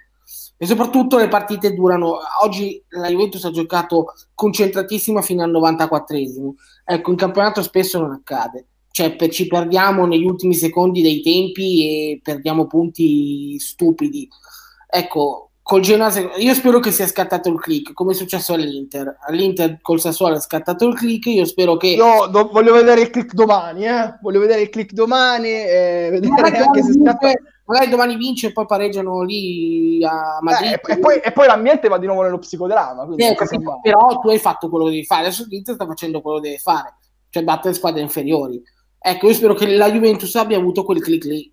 e soprattutto le partite durano. Oggi la Juventus ha giocato concentratissima fino al 94esimo. Ecco, in campionato spesso non accade. Cioè, per, ci perdiamo negli ultimi secondi dei tempi e perdiamo punti stupidi. Ecco, col Genoa, io spero che sia scattato il click, come è successo all'Inter. All'Inter col Sassuolo è scattato il click, io spero che... Io do- voglio vedere il click domani, eh? Voglio vedere il click domani e vedere anche se scatta magari domani vince e poi pareggiano lì a Madrid. Eh, e, poi, e, poi, l'ambiente va di nuovo nello psicodramma. Eh, capito, però tu hai fatto quello che devi fare, adesso l'Inter sta facendo quello che deve fare, cioè battere squadre inferiori. Ecco, io spero che la Juventus abbia avuto quel click lì.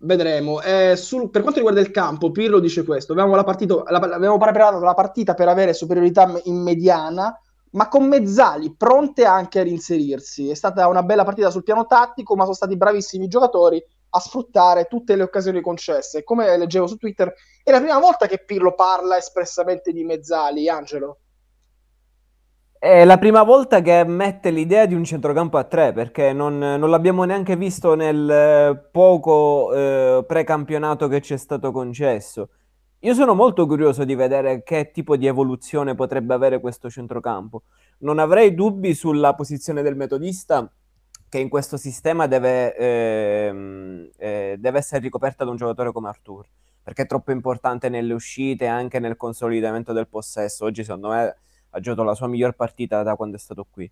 Vedremo. Eh, sul, per quanto riguarda il campo, Pirlo dice questo: abbiamo, la partita, la, abbiamo preparato la partita per avere superiorità in mediana, ma con mezzali pronte anche a reinserirsi. È stata una bella partita sul piano tattico, ma sono stati bravissimi i giocatori a sfruttare tutte le occasioni concesse. Come leggevo su Twitter, è la prima volta che Pirlo parla espressamente di mezzali, Angelo. È la prima volta che mette l'idea di un centrocampo a tre, perché non, non l'abbiamo neanche visto nel eh, poco eh, precampionato che ci è stato concesso. Io sono molto curioso di vedere che tipo di evoluzione potrebbe avere questo centrocampo. Non avrei dubbi sulla posizione del metodista, che in questo sistema deve, ehm, eh, deve essere ricoperta da un giocatore come Artur, perché è troppo importante nelle uscite e anche nel consolidamento del possesso. Oggi, secondo me, ha giocato la sua miglior partita da quando è stato qui.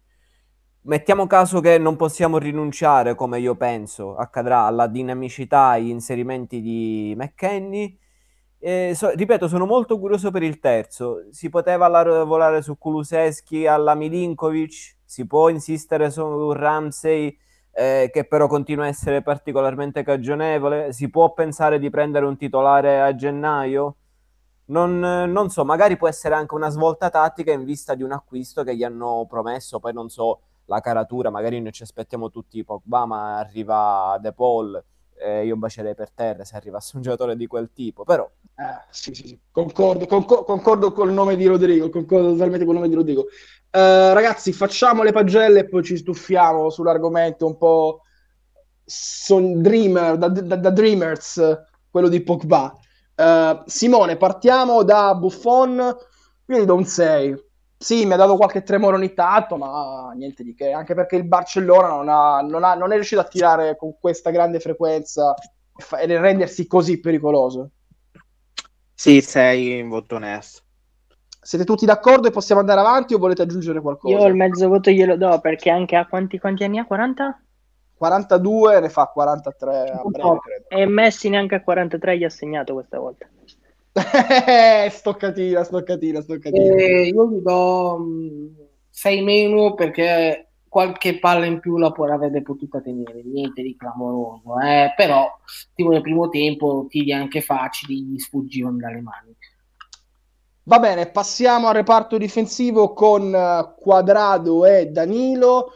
Mettiamo caso che non possiamo rinunciare, come io penso accadrà, alla dinamicità agli inserimenti di McKenny. Eh, so, ripeto, sono molto curioso per il terzo. Si poteva lavorare su Kuluseschi alla Milinkovic, si può insistere su Ramsey eh, che però continua a essere particolarmente cagionevole, si può pensare di prendere un titolare a gennaio? Non, non, so, magari può essere anche una svolta tattica in vista di un acquisto che gli hanno promesso, poi non so la caratura, magari noi ci aspettiamo tutti Pogba, ma arriva De Paul, eh, io bacerei per terra se arrivasse un giocatore di quel tipo, però... Eh, sì, sì, sì. Concordo, concordo, concordo col nome di Rodrigo, concordo totalmente con il nome di Rodrigo. Eh, ragazzi, facciamo le pagelle e poi ci stuffiamo sull'argomento un po' son dreamer, da, da, da Dreamers, quello di Pogba. Uh, Simone, partiamo da Buffon. Io gli do un 6. Sì, mi ha dato qualche tremore ogni tanto, ma niente di che. Anche perché il Barcellona non, ha, non, ha, non è riuscito a tirare con questa grande frequenza e rendersi così pericoloso. Sì, 6 in voto onesto. Siete tutti d'accordo e possiamo andare avanti o volete aggiungere qualcosa? Io il mezzo voto glielo do perché anche a quanti, quanti anni ha? 40? 42 ne fa 43 a breve, E Messi neanche a 43 gli ha segnato questa volta. stoccatina, stoccatina, stoccatina. Eh, io gli do 6 mm, meno perché qualche palla in più la avrebbe potuta tenere, niente di clamoroso, eh? però tipo nel primo tempo tiri anche facili, gli sfuggivano dalle mani. Va bene, passiamo al reparto difensivo con uh, Quadrado e Danilo.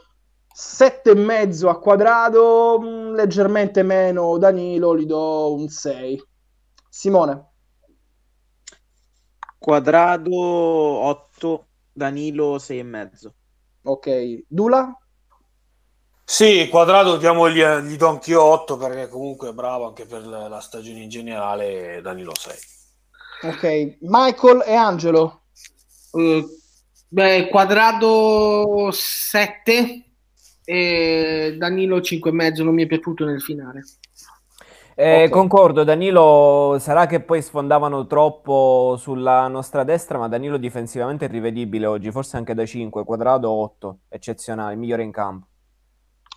Sette e mezzo a quadrato, mm, leggermente meno Danilo, gli do un 6. Simone. Quadrado 8, Danilo 6 e mezzo. Ok, Dula? Sì, quadrato diamo gli, gli do anch'io 8 perché comunque è bravo anche per la, la stagione in generale, Danilo 6. Ok, Michael e Angelo? Uh, beh, quadrato 7 e Danilo 5,5 non mi è piaciuto nel finale. Eh, okay. Concordo, Danilo sarà che poi sfondavano troppo sulla nostra destra, ma Danilo difensivamente è rivedibile oggi, forse anche da 5, quadrato 8, eccezionale, migliore in campo.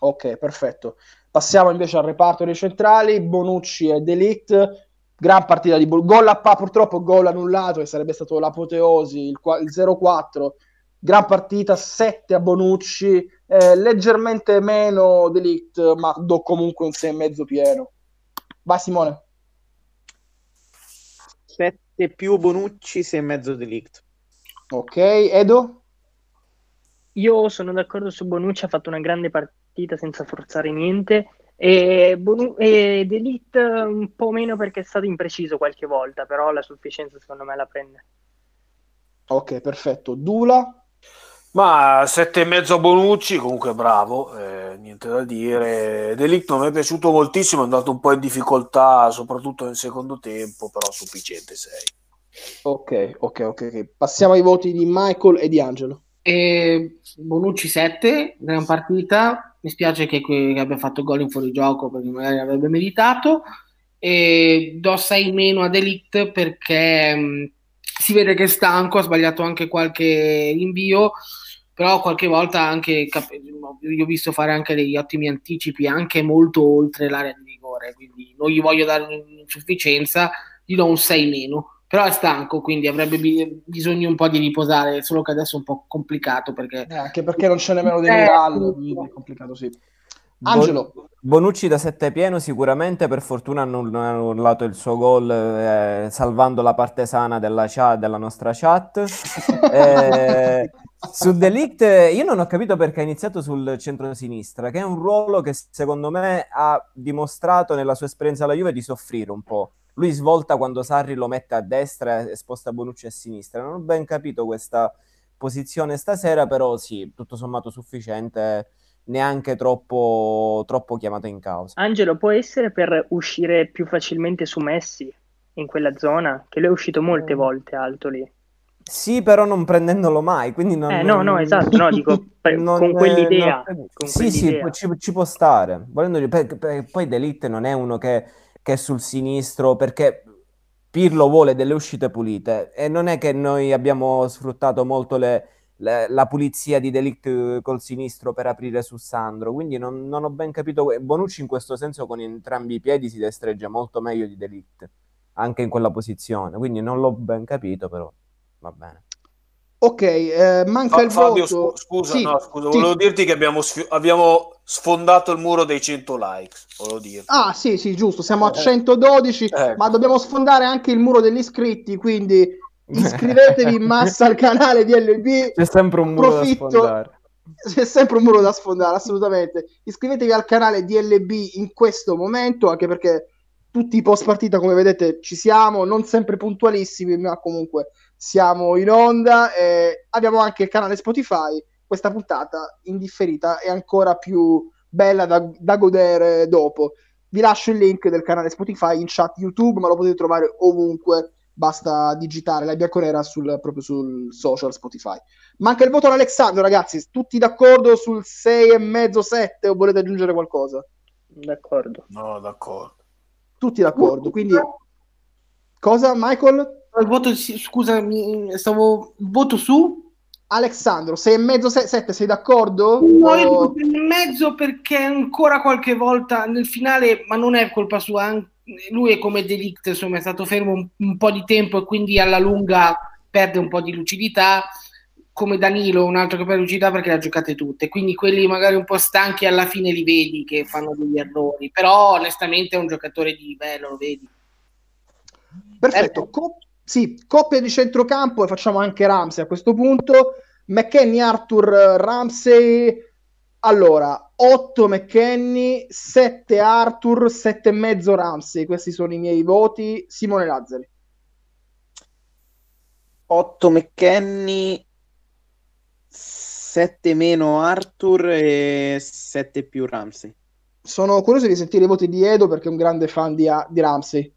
Ok, perfetto. Passiamo invece al reparto dei centrali, Bonucci e Delict, gran partita di gol a pa, purtroppo gol annullato che sarebbe stato l'apoteosi, il, il 0-4, gran partita, 7 a Bonucci, eh, leggermente meno Delict, ma do comunque un 6,5 pieno. Vai Simone. 7 più Bonucci, 6,5 Delict. Ok, Edo? Io sono d'accordo su Bonucci, ha fatto una grande partita senza forzare niente e, Bonu- e Delict un po' meno perché è stato impreciso qualche volta, però la sufficienza secondo me la prende. Ok, perfetto. Dula? Ma sette e mezzo a Bonucci, comunque bravo, eh, niente da dire. Delict non mi è piaciuto moltissimo, è andato un po' in difficoltà, soprattutto nel secondo tempo, però sufficiente 6. Ok, ok, ok. Passiamo ai voti di Michael e di Angelo. E Bonucci 7, gran partita. Mi spiace che, che abbia fatto gol in fuorigioco perché magari avrebbe meritato. E do 6 meno a Delict perché mh, si vede che è stanco, ha sbagliato anche qualche invio però qualche volta anche io ho visto fare anche degli ottimi anticipi anche molto oltre l'area di rigore quindi non gli voglio dare un'insufficienza gli do un 6 meno. Però è stanco quindi avrebbe bisogno un po' di riposare solo che adesso è un po' complicato perché eh, anche perché non c'è nemmeno dei eh, è complicato sì. Angelo. Bonucci da 7 pieno sicuramente per fortuna non ha annullato il suo gol eh, salvando la parte sana della, chat, della nostra chat. Eh, su Delict io non ho capito perché ha iniziato sul centro-sinistra che è un ruolo che secondo me ha dimostrato nella sua esperienza alla Juve di soffrire un po' lui svolta quando Sarri lo mette a destra e sposta Bonucci a sinistra non ho ben capito questa posizione stasera però sì, tutto sommato sufficiente neanche troppo, troppo chiamato in causa. Angelo, può essere per uscire più facilmente su Messi in quella zona? Che lui è uscito molte mm. volte alto lì. Sì, però non prendendolo mai, quindi non... Eh, no, no, esatto, no, dico, per, non, con quell'idea. Non, con sì, quell'idea. sì, ci, ci, può stare. Volendo, per, per, poi D'Elite non è uno che, che è sul sinistro, perché Pirlo vuole delle uscite pulite e non è che noi abbiamo sfruttato molto le, la pulizia di Delict col sinistro per aprire su Sandro. Quindi non, non, ho ben capito. Bonucci in questo senso con entrambi i piedi si destreggia molto meglio di Delict, anche in quella posizione. Quindi non l'ho ben capito, però va bene. Ok, eh, manca Fa- il Fabio, voto. Scusa, sì, no, scusa sì. volevo dirti che abbiamo, sfi- abbiamo, sfondato il muro dei 100 likes. Ah, sì, sì, giusto. Siamo a 112, eh. ecco. ma dobbiamo sfondare anche il muro degli iscritti. Quindi iscrivetevi in massa al canale di LB. C'è sempre un muro Profitto... da sfondare. C'è sempre un muro da sfondare, assolutamente. Iscrivetevi al canale di LB in questo momento, anche perché tutti i post partita, come vedete, ci siamo, non sempre puntualissimi, ma comunque siamo in onda. E abbiamo anche il canale Spotify. Questa puntata indifferita è ancora più bella da, da godere dopo. Vi lascio il link del canale Spotify in chat YouTube, ma lo potete trovare ovunque basta digitare la bianconera sul, proprio sul social Spotify. Manca il voto all'Alexandro, ragazzi. Tutti d'accordo sul 6,5-7 o volete aggiungere qualcosa? D'accordo. No, d'accordo. Tutti d'accordo. Quindi, cosa, Michael? Il voto, scusami, stavo. Voto su? Alessandro, 6,5-7, sei d'accordo? No, io dico 6,5 perché ancora qualche volta nel finale, ma non è colpa sua, lui è come Delict, insomma, è stato fermo un, un, po' di tempo e quindi alla lunga perde un po' di lucidità. Come Danilo, un altro che perde lucidità perché le ha giocate tutte. Quindi quelli magari un po' stanchi alla fine li vedi che fanno degli errori. Però onestamente è un giocatore di livello, lo vedi. Perfetto. Ecco. Sì, coppia di centrocampo e facciamo anche Ramsey a questo punto. McKenny, Arthur, Ramsey Allora, 8 McKenny, 7 Arthur, 7,5 Ramsey. Questi sono i miei voti. Simone Lazzari. 8 McKenny, 7 meno Arthur e 7 più Ramsey. Sono curioso di sentire i voti di Edo perché è un grande fan di, di Ramsey.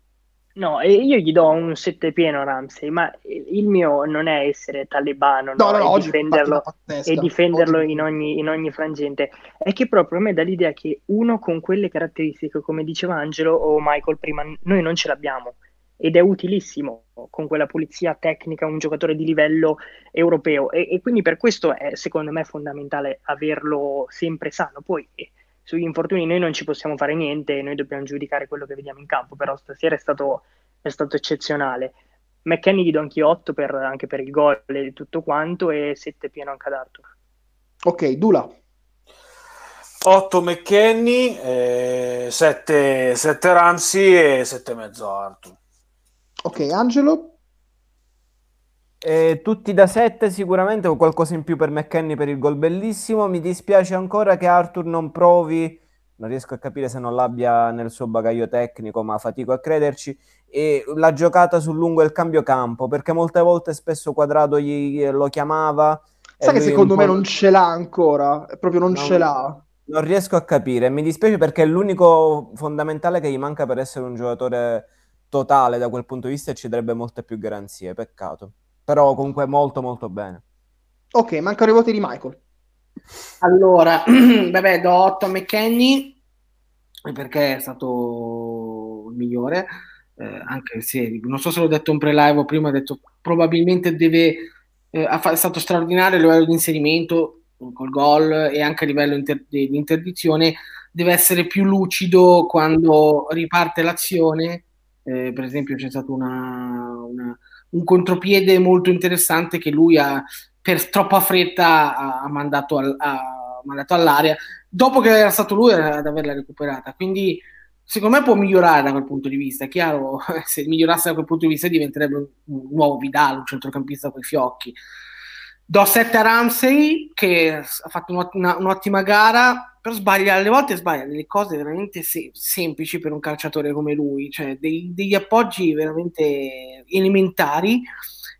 No, io gli do un 7 pieno a Ramsey, ma il mio non è essere talebano no, no, no, e difenderlo, e difenderlo in, ogni, in, ogni, frangente. È che proprio a me dà l'idea che uno con quelle caratteristiche, come diceva Angelo o Michael prima, noi non ce l'abbiamo ed è utilissimo con quella pulizia tecnica un giocatore di livello europeo e, e quindi per questo è secondo me fondamentale averlo sempre sano. Poi eh, sugli infortuni noi non ci possiamo fare niente, noi dobbiamo giudicare quello che vediamo in campo, però stasera è stato, è stato eccezionale. McKenny gli do anche 8 per, anche per il gol e tutto quanto e 7 pieno anche ad Arthur. Ok, Dula. 8 McKenny, eh, 7, 7 Ramsey e 7,5 Arthur. Ok, Angelo? Eh, tutti da 7 sicuramente, qualcosa in più per McKenny per il gol bellissimo. Mi dispiace ancora che Arthur non provi, non riesco a capire se non l'abbia nel suo bagaglio tecnico, ma fatico a crederci. E la giocata sul lungo e il cambio campo, perché molte volte spesso Quadrado gli, lo chiamava. Sai che secondo me non ce l'ha ancora, proprio non, non ce l'ha. Non riesco a capire, mi dispiace perché è l'unico fondamentale che gli manca per essere un giocatore totale da quel punto di vista e ci darebbe molte più garanzie, peccato però comunque molto molto bene. Ok, mancano i voti di Michael. Allora, vabbè, do 8 a McKenny perché è stato il migliore, eh, anche se non so se l'ho detto in pre-live o prima, ho detto probabilmente deve, eh, è stato straordinario a livello di inserimento col gol e anche a livello inter- di interdizione, deve essere più lucido quando riparte l'azione, eh, per esempio c'è stata una, una un contropiede molto interessante che lui ha per troppa fretta ha mandato, al, ha mandato all'aria. Dopo che era stato lui ad averla recuperata. Quindi secondo me può migliorare da quel punto di vista. È chiaro se migliorasse da quel punto di vista diventerebbe un, nuovo Vidal un centrocampista con i fiocchi. Do 7 a Ramsey che ha fatto un'ottima gara però sbaglia, alle volte sbaglia delle cose veramente se- semplici per un calciatore come lui, cioè dei, degli appoggi veramente elementari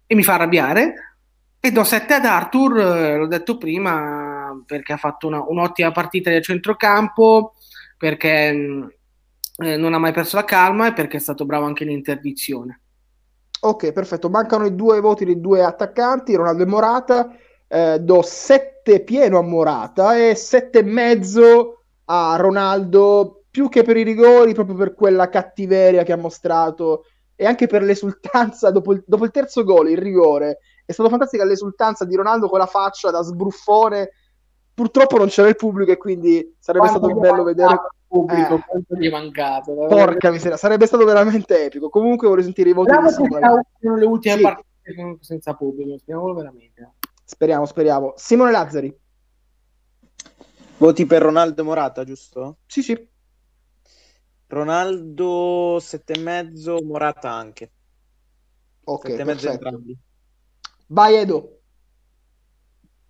e mi fa arrabbiare. E do 7 ad Arthur, eh, l'ho detto prima, perché ha fatto una, un'ottima partita del centrocampo, perché mm, eh, non ha mai perso la calma e perché è stato bravo anche in interdizione. Ok, perfetto. Mancano i due voti dei due attaccanti, Ronaldo e Morata eh, do 7 pieno a Morata e 7,5 a Ronaldo, più che per i rigori, proprio per quella cattiveria che ha mostrato e anche per l'esultanza dopo il, dopo il terzo gol, il rigore. È stato fantastica l'esultanza di Ronaldo con la faccia da sbruffone. Purtroppo non c'era il pubblico e quindi sarebbe Quanto stato bello vedere il pubblico, eh, quanto gli è mancato. Porca miseria, sarebbe stato veramente epico. Comunque vorrei sentire i voti Simone. le ultime sì. partite senza pubblico, speriamo veramente. Speriamo, speriamo. Simone Lazzari. Voti per Ronaldo Morata, giusto? Sì, sì. Ronaldo 7,5, Morata anche. Ok, 7,5 entrambi. Vai Edo.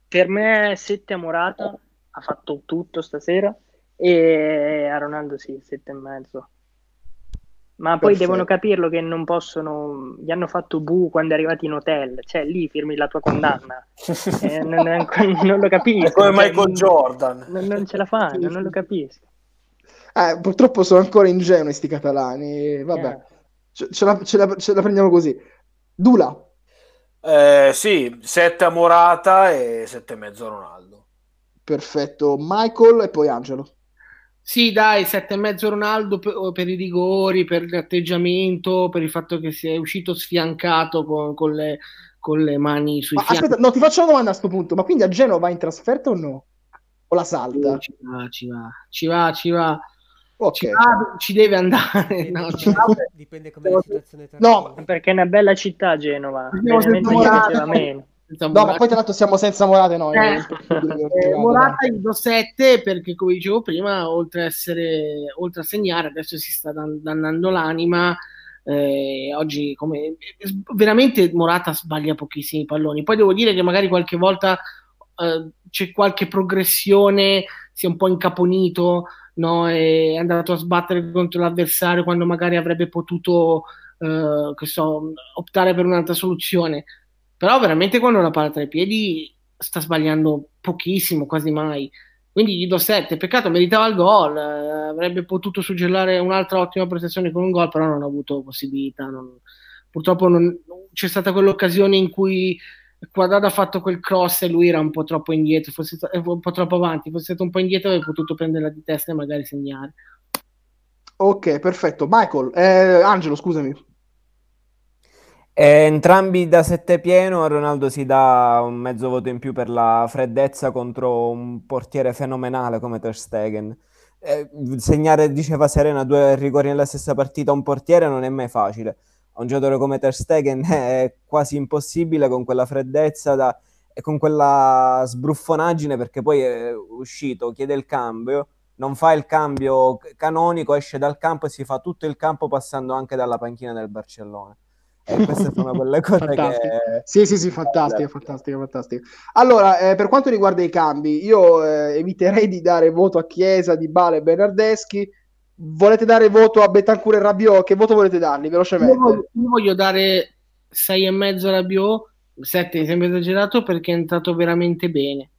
Per me 7 a Morata, ha fatto tutto stasera e a Ronaldo sì, 7,5. Ma poi Perfetto. devono capirlo che non possono. Gli hanno fatto bu quando è arrivati in hotel, cioè lì firmi la tua condanna. eh, non, non, lo capisco. È come cioè, Michael Jordan. Non, non, ce la fanno, non lo capisco. Eh, purtroppo sono ancora ingenui sti catalani. Vabbè, eh. ce, ce, la, ce, la, ce, la, prendiamo così. Dula. Eh, sì, 7 a Morata e 7,5 a Ronaldo. Perfetto. Michael e poi Angelo. Sì, dai, sette e mezzo Ronaldo per, per, i rigori, per l'atteggiamento, per il fatto che si è uscito sfiancato con, con, le, con le, mani sui ma fianchi. Aspetta, no, ti faccio una domanda a questo punto, ma quindi a Genova va in trasferta o no? O la salta? Ci va, ci va, ci va, ci va. Okay. Ci, va, ci deve andare. No, ci va. Dipende come la situazione tra No, perché è una bella città Genova. Veramente mi piaceva meno. No, ma poi tra l'altro siamo senza Morate noi. Eh, eh, Morata gli do 7 perché come dicevo prima, oltre a, essere, oltre a segnare, adesso si sta dan- dannando l'anima. Eh, oggi come veramente Morata sbaglia pochissimi palloni. Poi devo dire che magari qualche volta eh, c'è qualche progressione, si è un po' incaponito, no? è andato a sbattere contro l'avversario quando magari avrebbe potuto eh, so, optare per un'altra soluzione. Però veramente quando la palla tra i piedi sta sbagliando pochissimo, quasi mai. Quindi gli do 7. Peccato, meritava il gol. Eh, avrebbe potuto suggellare un'altra ottima prestazione con un gol, però non ha avuto possibilità. Non... Purtroppo non... c'è stata quell'occasione in cui Quadrado ha fatto quel cross e lui era un po' troppo indietro, fosse eh, un po' troppo avanti. Fosse stato un po' indietro, avrebbe potuto prenderla di testa e magari segnare. Ok, perfetto. Michael, eh, Angelo, scusami. Eh, entrambi da 7 pieno, Ronaldo si dà un mezzo voto in più per la freddezza contro un portiere fenomenale come Ter Stegen. Eh, segnare, diceva Serena, due rigori nella stessa partita a un portiere non è mai facile. A un giocatore come Ter Stegen è quasi impossibile con quella freddezza da, e con quella sbruffonaggine perché poi è uscito, chiede il cambio, non fa il cambio canonico, esce dal campo e si fa tutto il campo passando anche dalla panchina del Barcellona. E queste sono quelle cose che... Sì, sì, sì, fantastico, fantastico, fantastico. Allora, eh, per quanto riguarda i cambi, io eh, eviterei di dare voto a Chiesa, Di Bale e Bernardeschi. Volete dare voto a Betancourt e Rabiot? Che voto volete dargli, velocemente? Io voglio, io voglio dare 6,5 a Rabiot, 7 mi sembra esagerato perché è entrato veramente bene.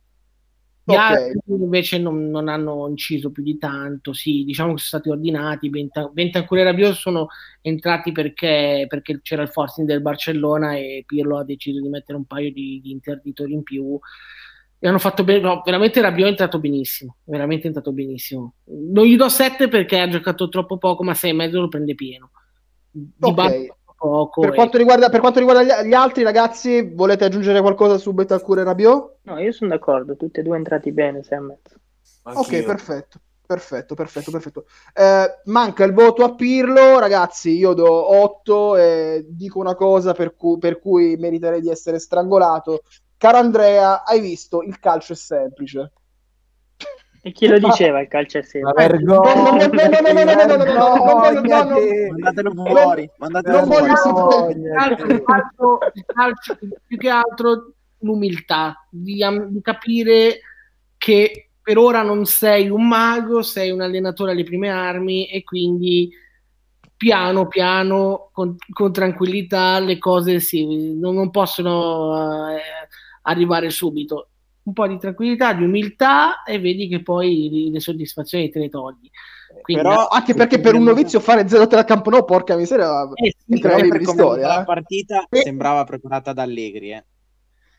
Gli okay. altri invece non, non, hanno inciso più di tanto, sì, diciamo che sono stati ordinati. Bentancur e Rabiot sono entrati perché, perché, c'era il forcing del Barcellona e Pirlo ha deciso di mettere un paio di, di interditori in più. E hanno fatto bene, no, veramente Rabiot è entrato benissimo, veramente è entrato benissimo. Non gli do 7 perché ha giocato troppo poco, ma 6,5 lo prende pieno. Di okay poco. Per, e... quanto riguarda, per quanto riguarda gli, altri ragazzi, volete aggiungere qualcosa su Betancourt e Rabiot? No, io sono d'accordo, tutti e due entrati bene, sei a mezzo. Ok, perfetto. Perfetto, perfetto, perfetto. Eh, manca il voto a Pirlo, ragazzi. Io do 8 e dico una cosa per, cu- per cui meriterei di essere strangolato. Caro Andrea, hai visto? Il calcio è semplice. E chi lo diceva il calcio è sempre? vergogna! Mandatelo fuori! Mandatelo fuori! Il calcio, più che altro l'umiltà di, di capire che per ora non sei un mago, sei un allenatore alle prime armi e quindi piano piano, con, con tranquillità, le cose si, non, non possono eh, arrivare subito un po' di tranquillità, di umiltà e vedi che poi le soddisfazioni te le togli. Quindi, Però anche perché per un novizio fare 0-3 al campo no, porca miseria, eh sì, per storia. La eh. partita eh. sembrava preparata da Allegri, eh.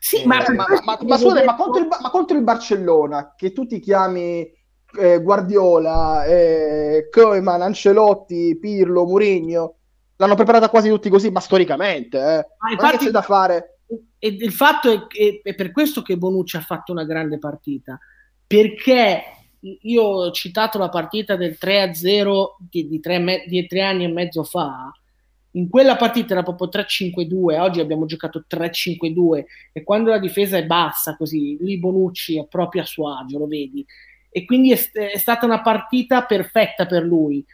Sì, eh, ma, ma, ma, ma, scusate, ma, contro il, ma contro il Barcellona, che tu ti chiami eh, Guardiola, eh, Koeman, Ancelotti, Pirlo, Mourinho, l'hanno preparata quasi tutti così, ma storicamente, eh. Ma infatti, c'è da fare e il fatto è, che è per questo che Bonucci ha fatto una grande partita, perché io ho citato la partita del 3-0 di, di, tre, di tre anni e mezzo fa, in quella partita era proprio 3-5-2, oggi abbiamo giocato 3-5-2 e quando la difesa è bassa così, lì Bonucci è proprio a suo agio, lo vedi. E quindi è, è stata una partita perfetta per lui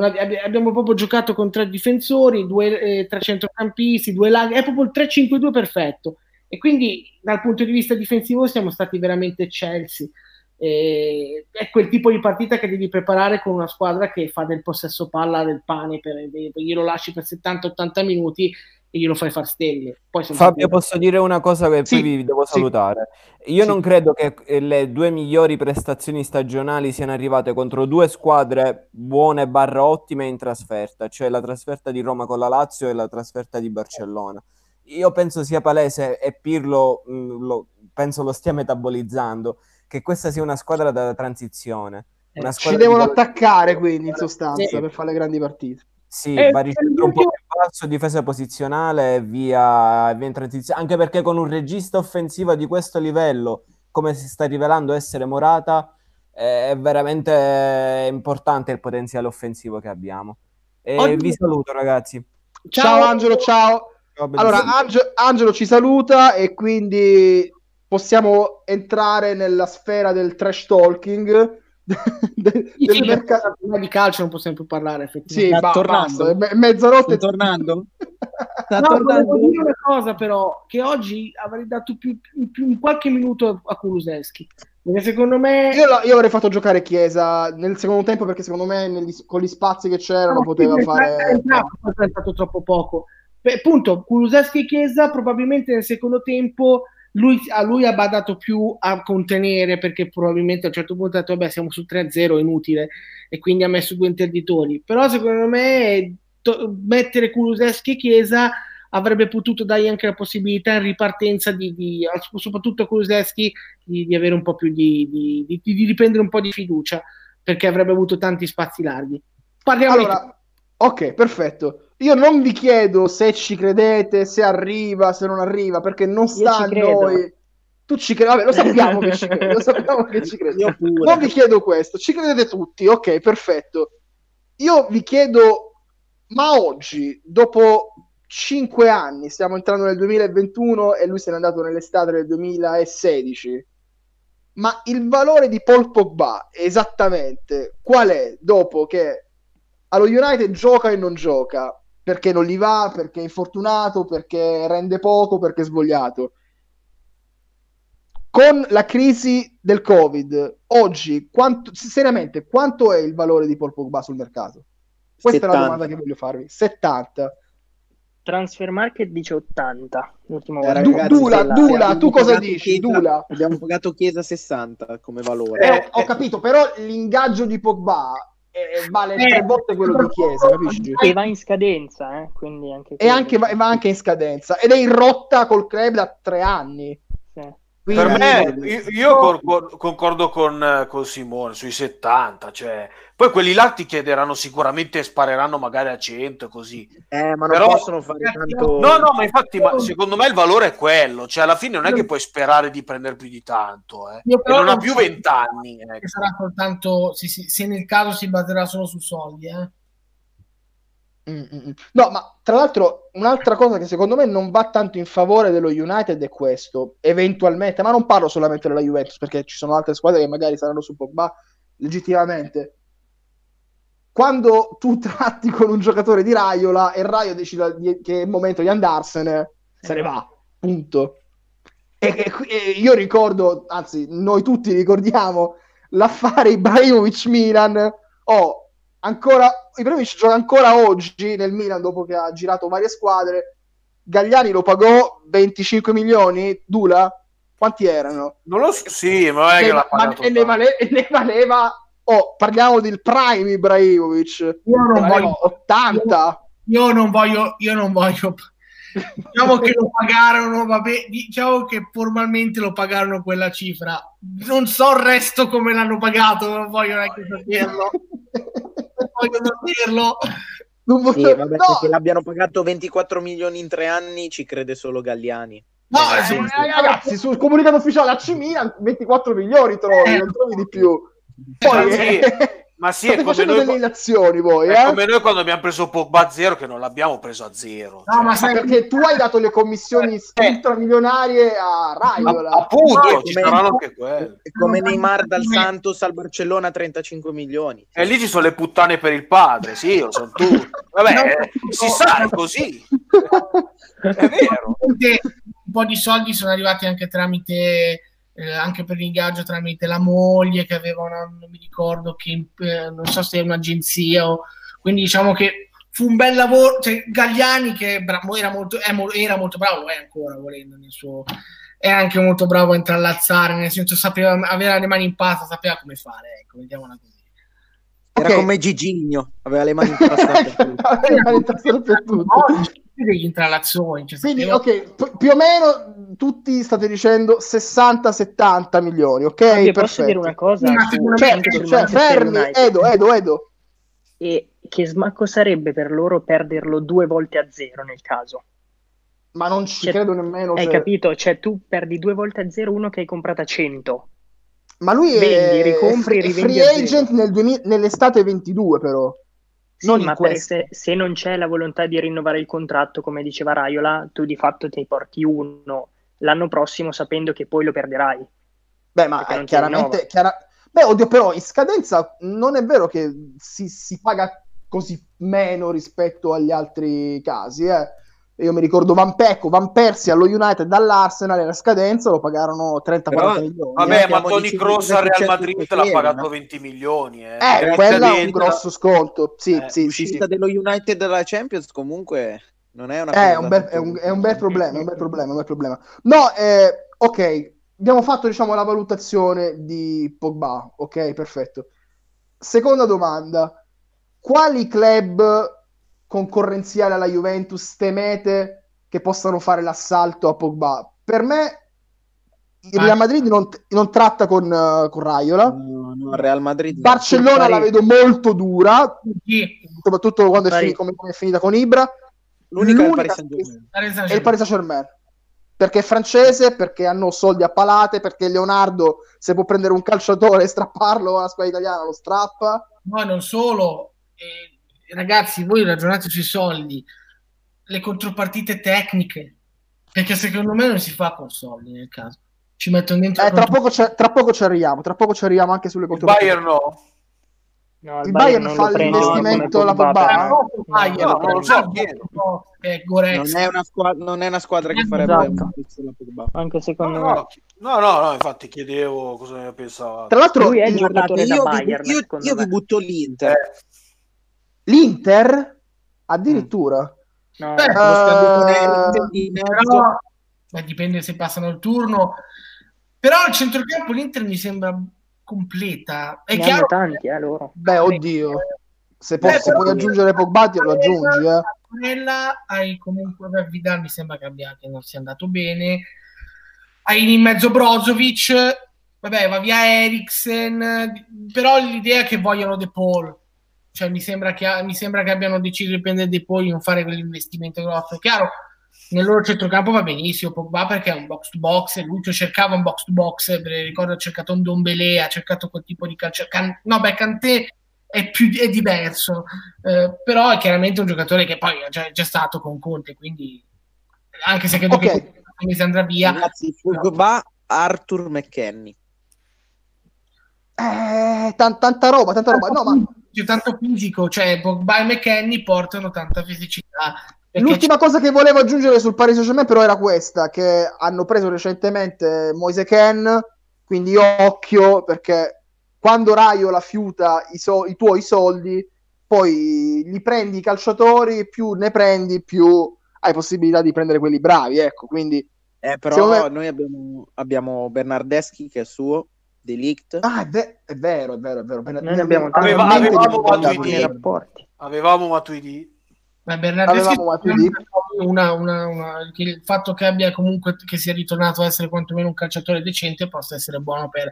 ab- abbiamo proprio giocato con tre difensori, due, eh, tre centrocampisti, due laghi, è proprio il 3-5-2 perfetto. E quindi dal punto di vista difensivo siamo stati veramente eccelsi. Eh, è quel tipo di partita che devi preparare con una squadra che fa del possesso palla del pane, per, glielo lasci per 70-80 minuti e glielo fai far stelle. Fabio, posso dire una cosa che sì, poi vi devo salutare. Io sì. non credo che eh, le due migliori prestazioni stagionali siano arrivate contro due squadre buone barra ottime in trasferta, cioè la trasferta di Roma con la Lazio e la trasferta di Barcellona. Io penso sia palese e Pirlo mh, mm, lo, penso lo stia metabolizzando, che questa sia una squadra da transizione. Una eh, Ci devono di... attaccare quindi in sostanza sì. per fare le grandi partite. Sì, eh, baricentro un po' più basso, difesa posizionale e via, via in transizione. Anche perché con un regista offensivo di questo livello, come si sta rivelando essere Morata, è veramente importante il potenziale offensivo che abbiamo. E Oggi... vi saluto, ragazzi. Ciao, ciao Angelo, ciao. ciao allora, Ange- Angelo ci saluta e quindi possiamo entrare nella sfera del trash talking del, Sì, del sì, mercato. di calcio non possiamo più parlare, Sì, effettivamente. Sta ba- tornando? basta, me- mezzanotte. Sta tornando? Sta No, tornando? dire una cosa però, che oggi avrei dato più, più- più- qualche minuto a Kulusevski, perché secondo me... Io, la- io avrei fatto giocare Chiesa nel secondo tempo perché secondo me negli- con gli spazi che c'erano No, poteva sì, fare... è entrato troppo poco. Beh, appunto, Kulusevski e Chiesa probabilmente nel secondo tempo lui, a lui ha badato più a contenere perché probabilmente a un certo punto ha detto vabbè siamo su 3-0 è inutile. E quindi ha messo due interditori. Però secondo me to- mettere Kulusevski e Chiesa avrebbe potuto dargli anche la possibilità in ripartenza di, di soprattutto a di, di avere un po' più di, di, di, di riprendere un po' di fiducia perché avrebbe avuto tanti spazi larghi. Parliamo di Allora, ok, perfetto. Io non vi chiedo se ci credete, se arriva, se non arriva, perché non sta a noi. Tu ci credi, vabbè, lo sappiamo che ci credi, lo sappiamo che ci credi. Io pure. Non vi chiedo questo, ci credete tutti, ok, perfetto. Io vi chiedo, ma oggi, dopo cinque anni, stiamo entrando nel 2021 e lui se n'è andato nell'estate del 2016, ma il valore di Paul Pogba esattamente qual è dopo che allo United gioca e non gioca? Perché non gli va, perché è infortunato, perché rende poco, perché è svogliato con la crisi del Covid, oggi, quanto, seriamente, quanto è il valore di Paul Pogba sul mercato? Questa è 70. la domanda che voglio farvi. 70. Transfer Market dice 80. L'ultima Eh, ragazzi, Dula, Dula, abbiamo tu cosa dici? Chiesa- Dula. Abbiamo pagato Chiesa 60 come valore. Eh, ho capito, però l'ingaggio di Pogba eh, vale Eh, tre volte quello di Chiesa, capisci? E va in scadenza, eh? quindi anche E anche, va, va anche in scadenza ed è in rotta col club da tre anni. Per me, io, io cor- concordo con, eh, con Simone sui 70, cioè, poi quelli là ti chiederanno sicuramente, spareranno magari a 100 così. Eh, ma non Però- possono fare tanto... No, no, ma infatti, ma secondo me il valore è quello, cioè alla fine non è che puoi sperare di prendere più di tanto, eh. Non ha più so- 20 anni. che ecco. sarà soltanto se- se nel caso si baserà solo su soldi eh. Mm, mm, mm. No, ma tra l'altro un'altra cosa che secondo me non va tanto in favore dello United è questo, eventualmente, ma non parlo solamente della Juventus perché ci sono altre squadre che magari saranno su Pogba legittimamente. Quando tu tratti con un giocatore di Raiola e Raio decide di- che è il momento di andarsene, se ne va, punto. E, e- e io ricordo, anzi, noi tutti ricordiamo l'affare Ibrahimovic-Milan. Oh, ancora Ibrahimovic gioca ancora oggi nel Milan dopo che ha girato varie squadre. Gagliani lo pagò 25 milioni. Dula? Quanti erano? Non lo so, sì, ma è che l'ha pagato e ne, tanto. vale- e ne valeva. Oh, parliamo del prime Ibrahimovic. io non valeva voglio 80. io non voglio io non voglio diciamo che lo pagarono vabbè diciamo che formalmente lo pagarono quella cifra non so il resto come l'hanno pagato non voglio neanche saperlo voglio saperlo Non Sì, voglio- vabbè, no, che l'abbiano pagato 24 milioni in tre anni ci crede solo Galliani. no Eh, sì, Eh, sì. ragazzi, sul comunicato ufficiale AC Milan 24 milioni trovi, Eh. non trovi di più. Poi sì, eh, ma sì, è state come facendo noi- delle illazioni voi, È eh? come noi quando abbiamo preso Pogba a zero, che non l'abbiamo preso a zero. no ma Ma sai perché tu hai dato le commissioni Eh. ultramilionarie a Ma- Raiola. appunto, No, ci come- saranno anche quelli. È come Neymar dal Santos al Barcellona 35 milioni. E lì ci sono le puttane per il padre, sì, lo sono tutti. Vabbè, No, eh, si no, sa, è così. È vero. un po' di soldi sono arrivati anche tramite eh, anche per l'ingaggio tramite la moglie che aveva una, non mi ricordo che eh, non so se è un'agenzia o quindi diciamo che fu un bel lavoro cioè Gagliani che bra- era, molto, era molto bravo è ancora volendo nel suo è anche molto bravo a intrallazzare nel senso sapeva aveva le mani in pasta sapeva come fare ecco vediamola così Era Ok. come Gigigno, aveva le mani impastate. Aveva le mani per tutto. Degli intrallazzoni cioè, Quindi, ok, pi- più o meno tutti state dicendo 60-70 milioni, ok? Fabio, posso dire una cosa? Ma sul cioè, Manchester fermi, United? Edo, Edo, Edo. E che smacco sarebbe per loro perderlo due volte a zero nel caso. Ma non ci Cioè, credo nemmeno. Hai cioè. capito? Cioè, tu perdi due volte a zero uno che hai comprato a 100. Ma lui Vendi, è, ricompri, free zero. agent nel 2000 nell'estate 22 però. Sì, Non ma se, se non c'è la volontà di rinnovare il contratto, come diceva Raiola, tu di fatto ti porti uno l'anno prossimo sapendo che poi lo perderai. Beh, ma eh, chiaramente, chiara- Beh, oddio, però in scadenza non è vero che si, si paga così meno rispetto agli altri casi, eh. Io mi ricordo Van Pecco, Van Persie allo United dall'Arsenal e la scadenza lo pagarono 30-40 milioni. Vabbè, eh. ma Tony Kroos al Real Madrid l'ha pagato 20 milioni. Eh, eh quello è un grosso sconto. Sì, eh, sì, l'uscita sì. dello United dalla Champions comunque non è una eh, un bel, è, un, è un bel problema, è un bel problema, un bel problema. No, eh, ok, abbiamo fatto diciamo la valutazione di Pogba, ok, perfetto. Seconda domanda, quali club concorrenziali alla Juventus temete che possano fare l'assalto a Pogba? Per me il Real Madrid non, non tratta con, uh, con Raiola. No, no, Real Madrid. Barcellona la vedo molto dura, soprattutto quando è, finita, come, come è finita con Ibra. L'unica, L'unica è il Paris Saint-Germain. È il Paris Saint-Germain perché è francese, perché hanno soldi a palate, perché Leonardo se può prendere un calciatore e strapparlo alla squadra italiana lo strappa. No, non solo. Eh, ragazzi, voi ragionate sui soldi, le contropartite tecniche, perché secondo me non si fa con soldi nel caso. Ci mettono dentro... Eh, tra, poco tra, poco ci arriviamo, tra poco ci arriviamo anche sulle contropartite. Bayern no. No, il, il Bayern, Bayern fa l'investimento alla Pogba. No, Bayern, no, non lo so, no, è non, è una squadra, non è una squadra che farebbe esatto. un Pogba. Anche secondo no, me. No, no, no, infatti chiedevo cosa ne pensava. Tra l'altro, lui è il giocatore io, da Bayern, io, io vi butto l'Inter. Eh. L'Inter? Addirittura. No, Beh, uh, però, beh, dipende se passano il turno. Però al centrocampo l'Inter mi sembra completa. È ne chiaro tanti, eh, loro. Beh, oddio. Se, può, se puoi aggiungere Pogba, lo aggiungi, eh. Hai comunque beh, Vidal mi sembra che, abbia, che non sia andato bene. Hai in mezzo Brozovic, vabbè, va via Eriksen, però l'idea è che vogliono De Paul. Cioè, mi sembra che, mi sembra che abbiano deciso di prendere De Paul e non fare quell'investimento grosso. Chiaro, nel loro centrocampo va benissimo Pogba perché è un box to box e lui cercava un box to box ricordo ha cercato un Dombele ha cercato quel tipo di calcio Can- no beh Kanté è, più, è diverso eh, però è chiaramente un giocatore che poi è già, già stato con Conte quindi anche se credo okay. che mi andrà via ragazzi Pogba Arthur McKenny eh, t- tanta roba tanta roba no ma tanto fisico cioè Pogba e McKenny portano tanta fisicità. L'ultima cosa che volevo aggiungere sul Paris Saint-Germain però era questa, che hanno preso recentemente Moise Ken, quindi occhio perché quando Raio la fiuta i, so- i tuoi soldi, poi li prendi i calciatori, più ne prendi, più hai possibilità di prendere quelli bravi, ecco, quindi... Eh, però me... noi abbiamo, abbiamo Bernardeschi che è suo, Delict. Ah, è, ve- è vero, è vero, è vero. Noi abbiamo Aveva, avevamo Matuidi. Rapporti. Avevamo Matuidi. Ma Bernardeschi una, una, una, il fatto che abbia comunque che sia ritornato ad essere quantomeno un calciatore decente possa essere buono per,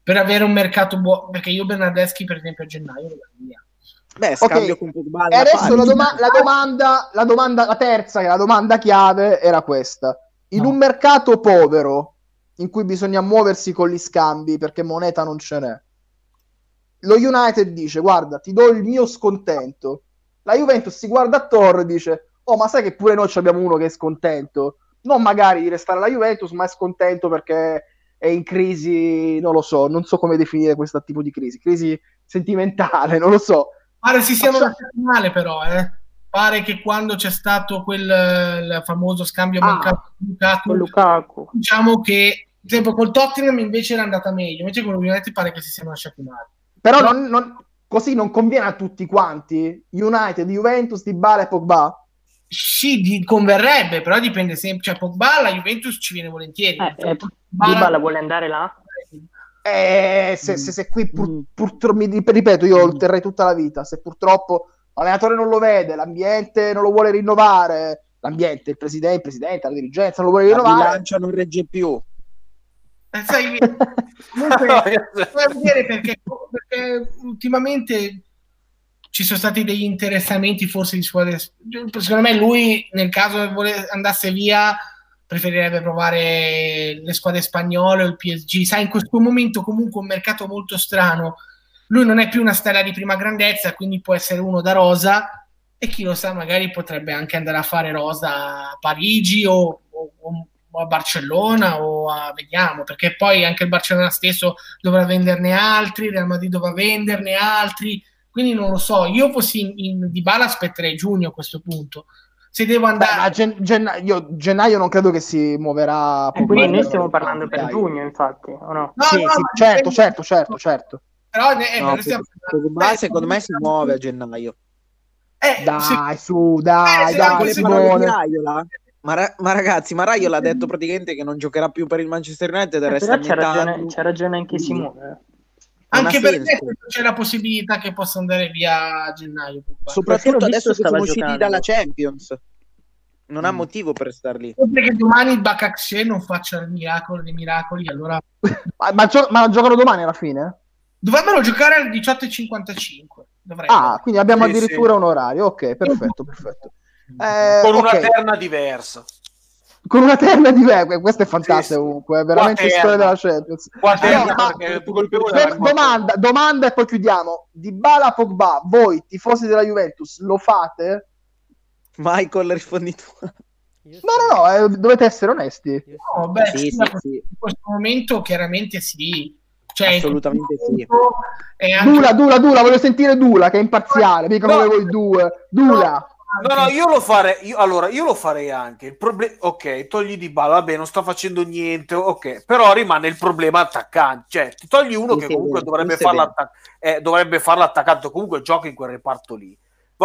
per avere un mercato buono perché io Bernardeschi per esempio a gennaio lo via Beh, scambio okay. con Pogba e adesso la, doma- la, domanda, la domanda la terza che la domanda chiave era questa in no. un mercato povero in cui bisogna muoversi con gli scambi perché moneta non ce n'è. Lo United dice guarda ti do il mio scontento. La Juventus si guarda attorno e dice oh ma sai che pure noi abbiamo uno che è scontento? Non magari di restare alla Juventus ma è scontento perché è in crisi non lo so non so come definire questo tipo di crisi crisi sentimentale non lo so. Pare si sia Faccia... male però eh. Pare che quando c'è stato quel famoso scambio ah, mercato Lukaku, Lukaku. diciamo che ad esempio col Tottenham invece era andata meglio invece con l'United pare che si siano lasciati male però. Non, non così non conviene a tutti quanti United, Juventus, Dybala e Pogba sì, di, converrebbe, però dipende sempre. Cioè, Pogba la Juventus ci viene volentieri. Eh, eh, Dybala vuole andare là? Eh, se, se, se qui pur, mm. purtroppo, mi ripeto, io lo terrei tutta la vita. Se purtroppo l'allenatore non lo vede, l'ambiente non lo vuole rinnovare, l'ambiente, il presidente, il presidente, la dirigenza non lo vuole rinnovare. La bilancia non regge più. Sai, comunque, vedere perché, perché ultimamente ci sono stati degli interessamenti forse di squadre secondo me lui nel caso andasse via preferirebbe provare le squadre spagnole o il PSG sai in questo momento comunque un mercato molto strano. Lui non è più una stella di prima grandezza quindi può essere uno da rosa e chi lo sa magari potrebbe anche andare a fare rosa a Parigi o, o, o a Barcellona o a vediamo, perché poi anche il Barcellona stesso dovrà venderne altri, il Real Madrid dovrà venderne altri, quindi non lo so, io fossi in, in Di Bala aspetterei giugno a questo punto. Se devo andare... Beh, gen- gennaio, gennaio non credo che si muoverà. Eh, quindi noi stiamo parlando per giugno, infatti, o no? no, sì, no, sì, certo, certo, certo, certo. Però eh, No, stiamo- Pogba, secondo me si muove a gennaio. eh, Dai, se- su, dai, Eh, dai, Simone. Ma, ra- ma ragazzi, ma Raiola ha detto praticamente che non giocherà più per il Manchester United e Eh, resta però c'ha ragione, c'ha ragione anche Simone. Non anche ha perché senso. c'è la possibilità che possa andare via a gennaio. Soprattutto adesso che sono usciti giocando. dalla Champions. Non ha Mm. motivo per star lì. Sempre che domani il Bakakshe non faccia il miracolo dei miracoli, allora Ma, ma gio- ma giocano domani alla fine? dovrebbero giocare alle 18.55. Dovrebbero. Ah, quindi abbiamo Sì, addirittura un orario. Ok, perfetto, perfetto. Eh, Con una ok. terna diversa. Con una terna di me, questo è fantastico Sì, sì. comunque, è veramente Qua storia terna. della Champions. Terna, no, ma- colpevole domanda, domanda e poi chiudiamo. Di Bala Pogba, voi tifosi della Juventus, lo fate? Michael, rispondi tu. No, no, no, eh, dovete essere onesti. No, beh, Sì, sì, sì, in questo momento chiaramente sì. Cioè, Assolutamente sì. Anche... Dula, Dula, Dula, voglio sentire Dula che è imparziale, mica No. come voi due. Dula. No, no, io lo farei. Io, allora, io lo farei anche. Il problema, ok, togli di balla, vabbè, non sta facendo niente, ok, però rimane il problema attaccante. Cioè, ti togli uno che comunque dovrebbe farlo, attac- eh, dovrebbe farlo attaccante, comunque gioca in quel reparto lì.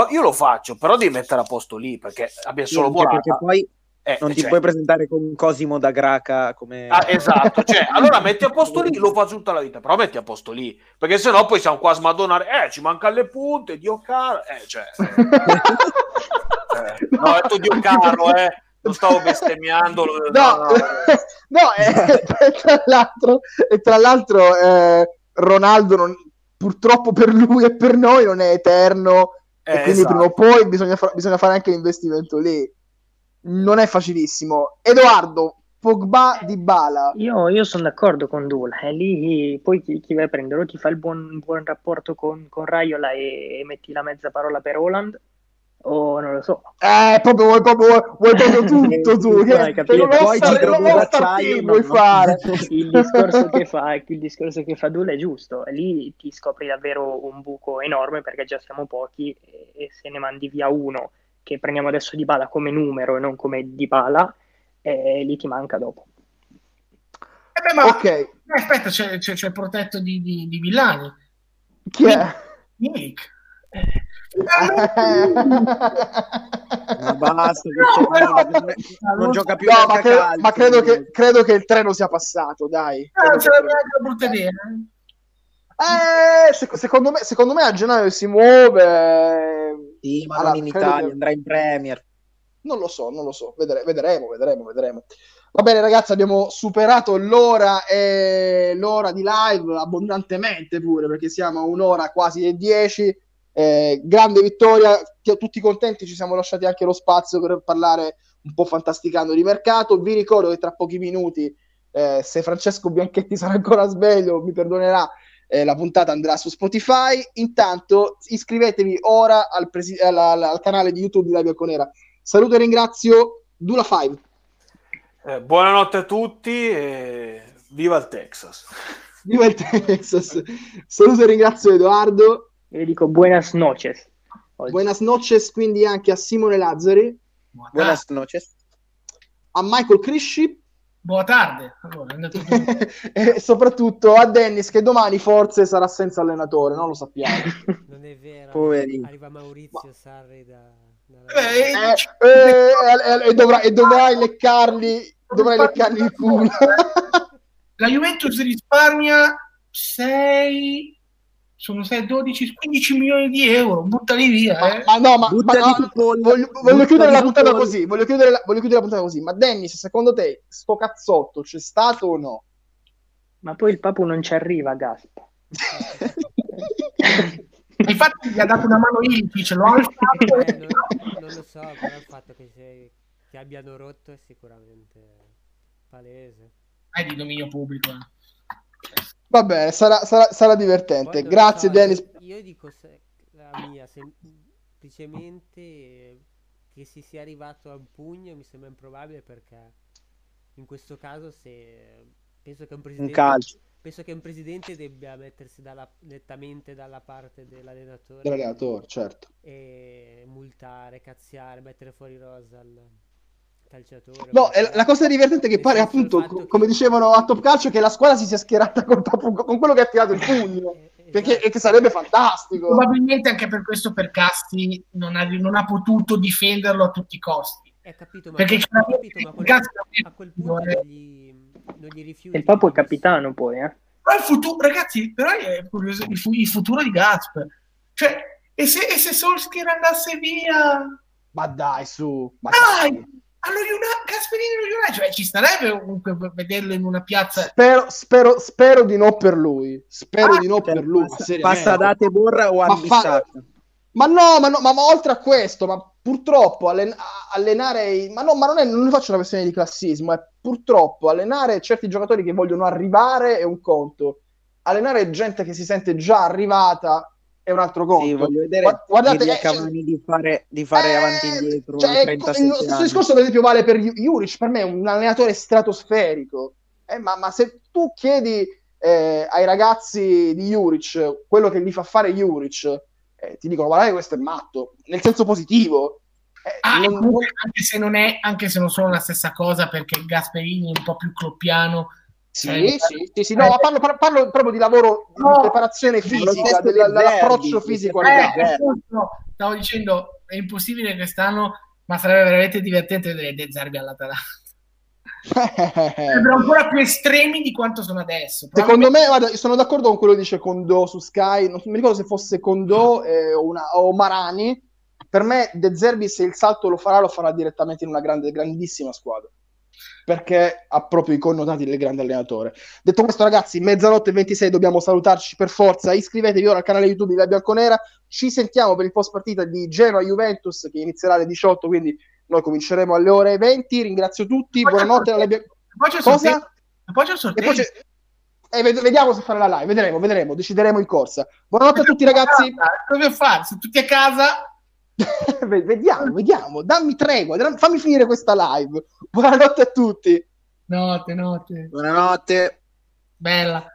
Io lo faccio, però devi mettere a posto lì perché abbia solo Sì, perché Morata. poi Eh, non ti cioè, puoi presentare con Cosimo da Graca come... Ah, esatto, cioè, allora metti a posto lì, lo faccio tutta la vita, però metti a posto lì, perché sennò poi siamo qua a smadonare, eh, ci mancano le punte, Dio caro, eh, cioè, eh, eh, no, ho detto Dio caro, eh, non stavo bestemmiando, No, no, no. no, e, e tra l'altro, e tra l'altro eh, Ronaldo non- purtroppo per lui e per noi non è eterno e Eh, quindi esatto. prima o poi bisogna, fa- bisogna fare anche l'investimento lì. Non è facilissimo. Edoardo, Pogba di Bala. Io, io sono d'accordo con Dula, e lì poi chi, chi vai a prendere? O ti fa il buon, buon rapporto con, con Raiola e, e metti la mezza parola per Holland, o non lo so. Eh, proprio, vuoi, proprio, vuoi proprio tutto tu. Che, hai capito. Poi ci trovo d'acciaio, vuoi fare. Il discorso che fa, il discorso che fa Dula è giusto, e lì ti scopri davvero un buco enorme perché già siamo pochi e, e se ne mandi via uno che prendiamo adesso di bala come numero e non come di bala, e lì ti manca dopo. Eh beh, ma Ok, eh, aspetta, c'è, c'è- c'è il protetto di, di, di Villani, chi è? Milik. Eh, Ma basta, No, però- non, non gioca più No, ma a credo, calcio, ma credo che, credo che il treno sia passato, dai. Credo non ce l'abbiamo anche la brutta idea. Eh, sec- secondo, me, secondo me a gennaio si muove. Sì, ma Allora, non in Italia, che- andrà in Premier. Non lo so, non lo so. Vedere- vedremo, vedremo, vedremo. Va bene, ragazzi, abbiamo superato l'ora, e l'ora di live abbondantemente pure, perché siamo a un'ora quasi e dieci. Eh, grande vittoria, Ti- tutti contenti. Ci siamo lasciati anche lo spazio per parlare un po' fantasticando di mercato. Vi ricordo che tra pochi minuti, eh, se Francesco Bianchetti sarà ancora sveglio, mi perdonerà. Eh, la puntata andrà su Spotify. Intanto iscrivetevi ora al, presi- alla- alla- al canale di YouTube di Live Conera. Saluto e ringrazio Dula 5. Eh, buonanotte a tutti e viva il Texas. Viva il Texas. Saluto e ringrazio Edoardo. Io dico buenas noches. oggi. Buenas noches quindi anche a Simone Lazzari, Buona, Buenas noches. a Michael Crisci buona tarde. Allora, e soprattutto a Dennis che domani forse sarà senza allenatore, non lo sappiamo. Non è vero. Poverino. Arriva Maurizio Sarri da... da- Eh, Eh, eh, eh, e, dovrai, e dovrai leccarli, dovrai leccarli il culo. La Juventus risparmia 6 sono 6, 12, 15 milioni di euro. Buttali via. ma, Eh. ma no, ma, ma no, voglio, voglio chiudere la puntata così. Voglio chiudere la, voglio chiudere la puntata così. Ma Dennis, secondo te, sto cazzotto c'è stato o no? Ma poi il Papu non ci arriva, Gaspa. Infatti gli ha dato una mano Illich, lo ha alzato. Eh, non, non lo so, però il fatto che, se- che abbiano rotto è sicuramente palese. È di dominio pubblico. eh. Va bene, sarà, sarà- sarà divertente. non Grazie, so, Dennis. Io dico se- la mia, semplicemente che si sia arrivato a un pugno mi sembra improbabile perché in questo caso se penso che un Un presidente calcio. penso che un presidente debba mettersi dalla- nettamente dalla parte dell'allenatore Dell'allenatore, certo. e multare, cazziare, mettere fuori rosa al calciatore. No, e la- cosa divertente è che pare appunto, co- che- come dicevano a Top Calcio, che la squadra si sia schierata con, con quello che ha tirato il pugno. Eh, eh, Perché esatto. e che sarebbe fantastico. Probabilmente anche per questo Percassi non ha, non ha potuto difenderlo a tutti i costi. Eh, capito, ma, Perché ho capito, ma quel, a quel punto non gli, non gli rifiuti E il Papo è capitano poi, eh. Però il futuro, ragazzi, però è curioso il, fu- il futuro di Gasp. Cioè, e se, e se Solskjaer andasse via? Ma dai, su. Ma Dai! dai. Allo United, Gasperini allo United, cioè ci starebbe comunque per vederlo in una piazza. Spero, spero, spero di no per lui. Spero Ah, di no per lui. Passa, passa date borra o Ma fa-. Ma no, ma, no, ma, ma oltre a questo, ma purtroppo allen- a- allenare, i- ma no, ma non, è, non ne faccio una questione di classismo, è purtroppo allenare certi giocatori che vogliono arrivare è un conto, allenare gente che si sente già arrivata è un altro conto. Sì, voglio vedere Gua- guardate, eh, cioè- Cavani di fare, di fare Eh, avanti e indietro cioè, a ecco, 37 il stesso anni. discorso per esempio vale per Ju- Juric per me è un allenatore stratosferico Eh, ma, ma se tu chiedi eh, ai ragazzi di Juric quello che gli fa fare Juric eh, ti dicono guardate questo è matto nel senso positivo Eh, Ah, non- anche se non è, anche se non sono la stessa cosa, perché Gasperini è un po' più cloppiano. Sì, Eh, sì, sì, sì, no, ma parlo, par- parlo proprio di lavoro di No. preparazione lo fisica, dell'approccio fisico stesso Eh, gare. appunto, stavo dicendo, è impossibile quest'anno, ma sarebbe veramente divertente vedere De Zerbi all'Atalanta. Sarebbero ancora più estremi di quanto sono adesso. Secondo me, guarda, sono d'accordo con quello che dice Condò su Sky, non mi ricordo se fosse Condò eh, o, una- o Marani, per me De Zerbi se il salto lo farà, lo farà direttamente in una grande, grandissima squadra, perché ha proprio i connotati del grande allenatore. Detto questo ragazzi, mezzanotte e 26 dobbiamo salutarci per forza, iscrivetevi ora al canale YouTube di La Bianconera, ci sentiamo per il post partita di Genoa-Juventus che inizierà alle 18, quindi noi cominceremo alle ore 20, ringrazio tutti, Poi buonanotte alla sorteggio. Bia- Poi c'è il Cosa? sorteggio. Poi c'è il e sorteggio. c'è- eh, ved- vediamo se fare la live, vedremo, vedremo, decideremo in corsa. Buonanotte a tutti ragazzi. Cosa fare? Se tutti a casa, vediamo, vediamo, dammi tregua, fammi finire questa live. Buonanotte a tutti. notte, notte. Buonanotte. Bella.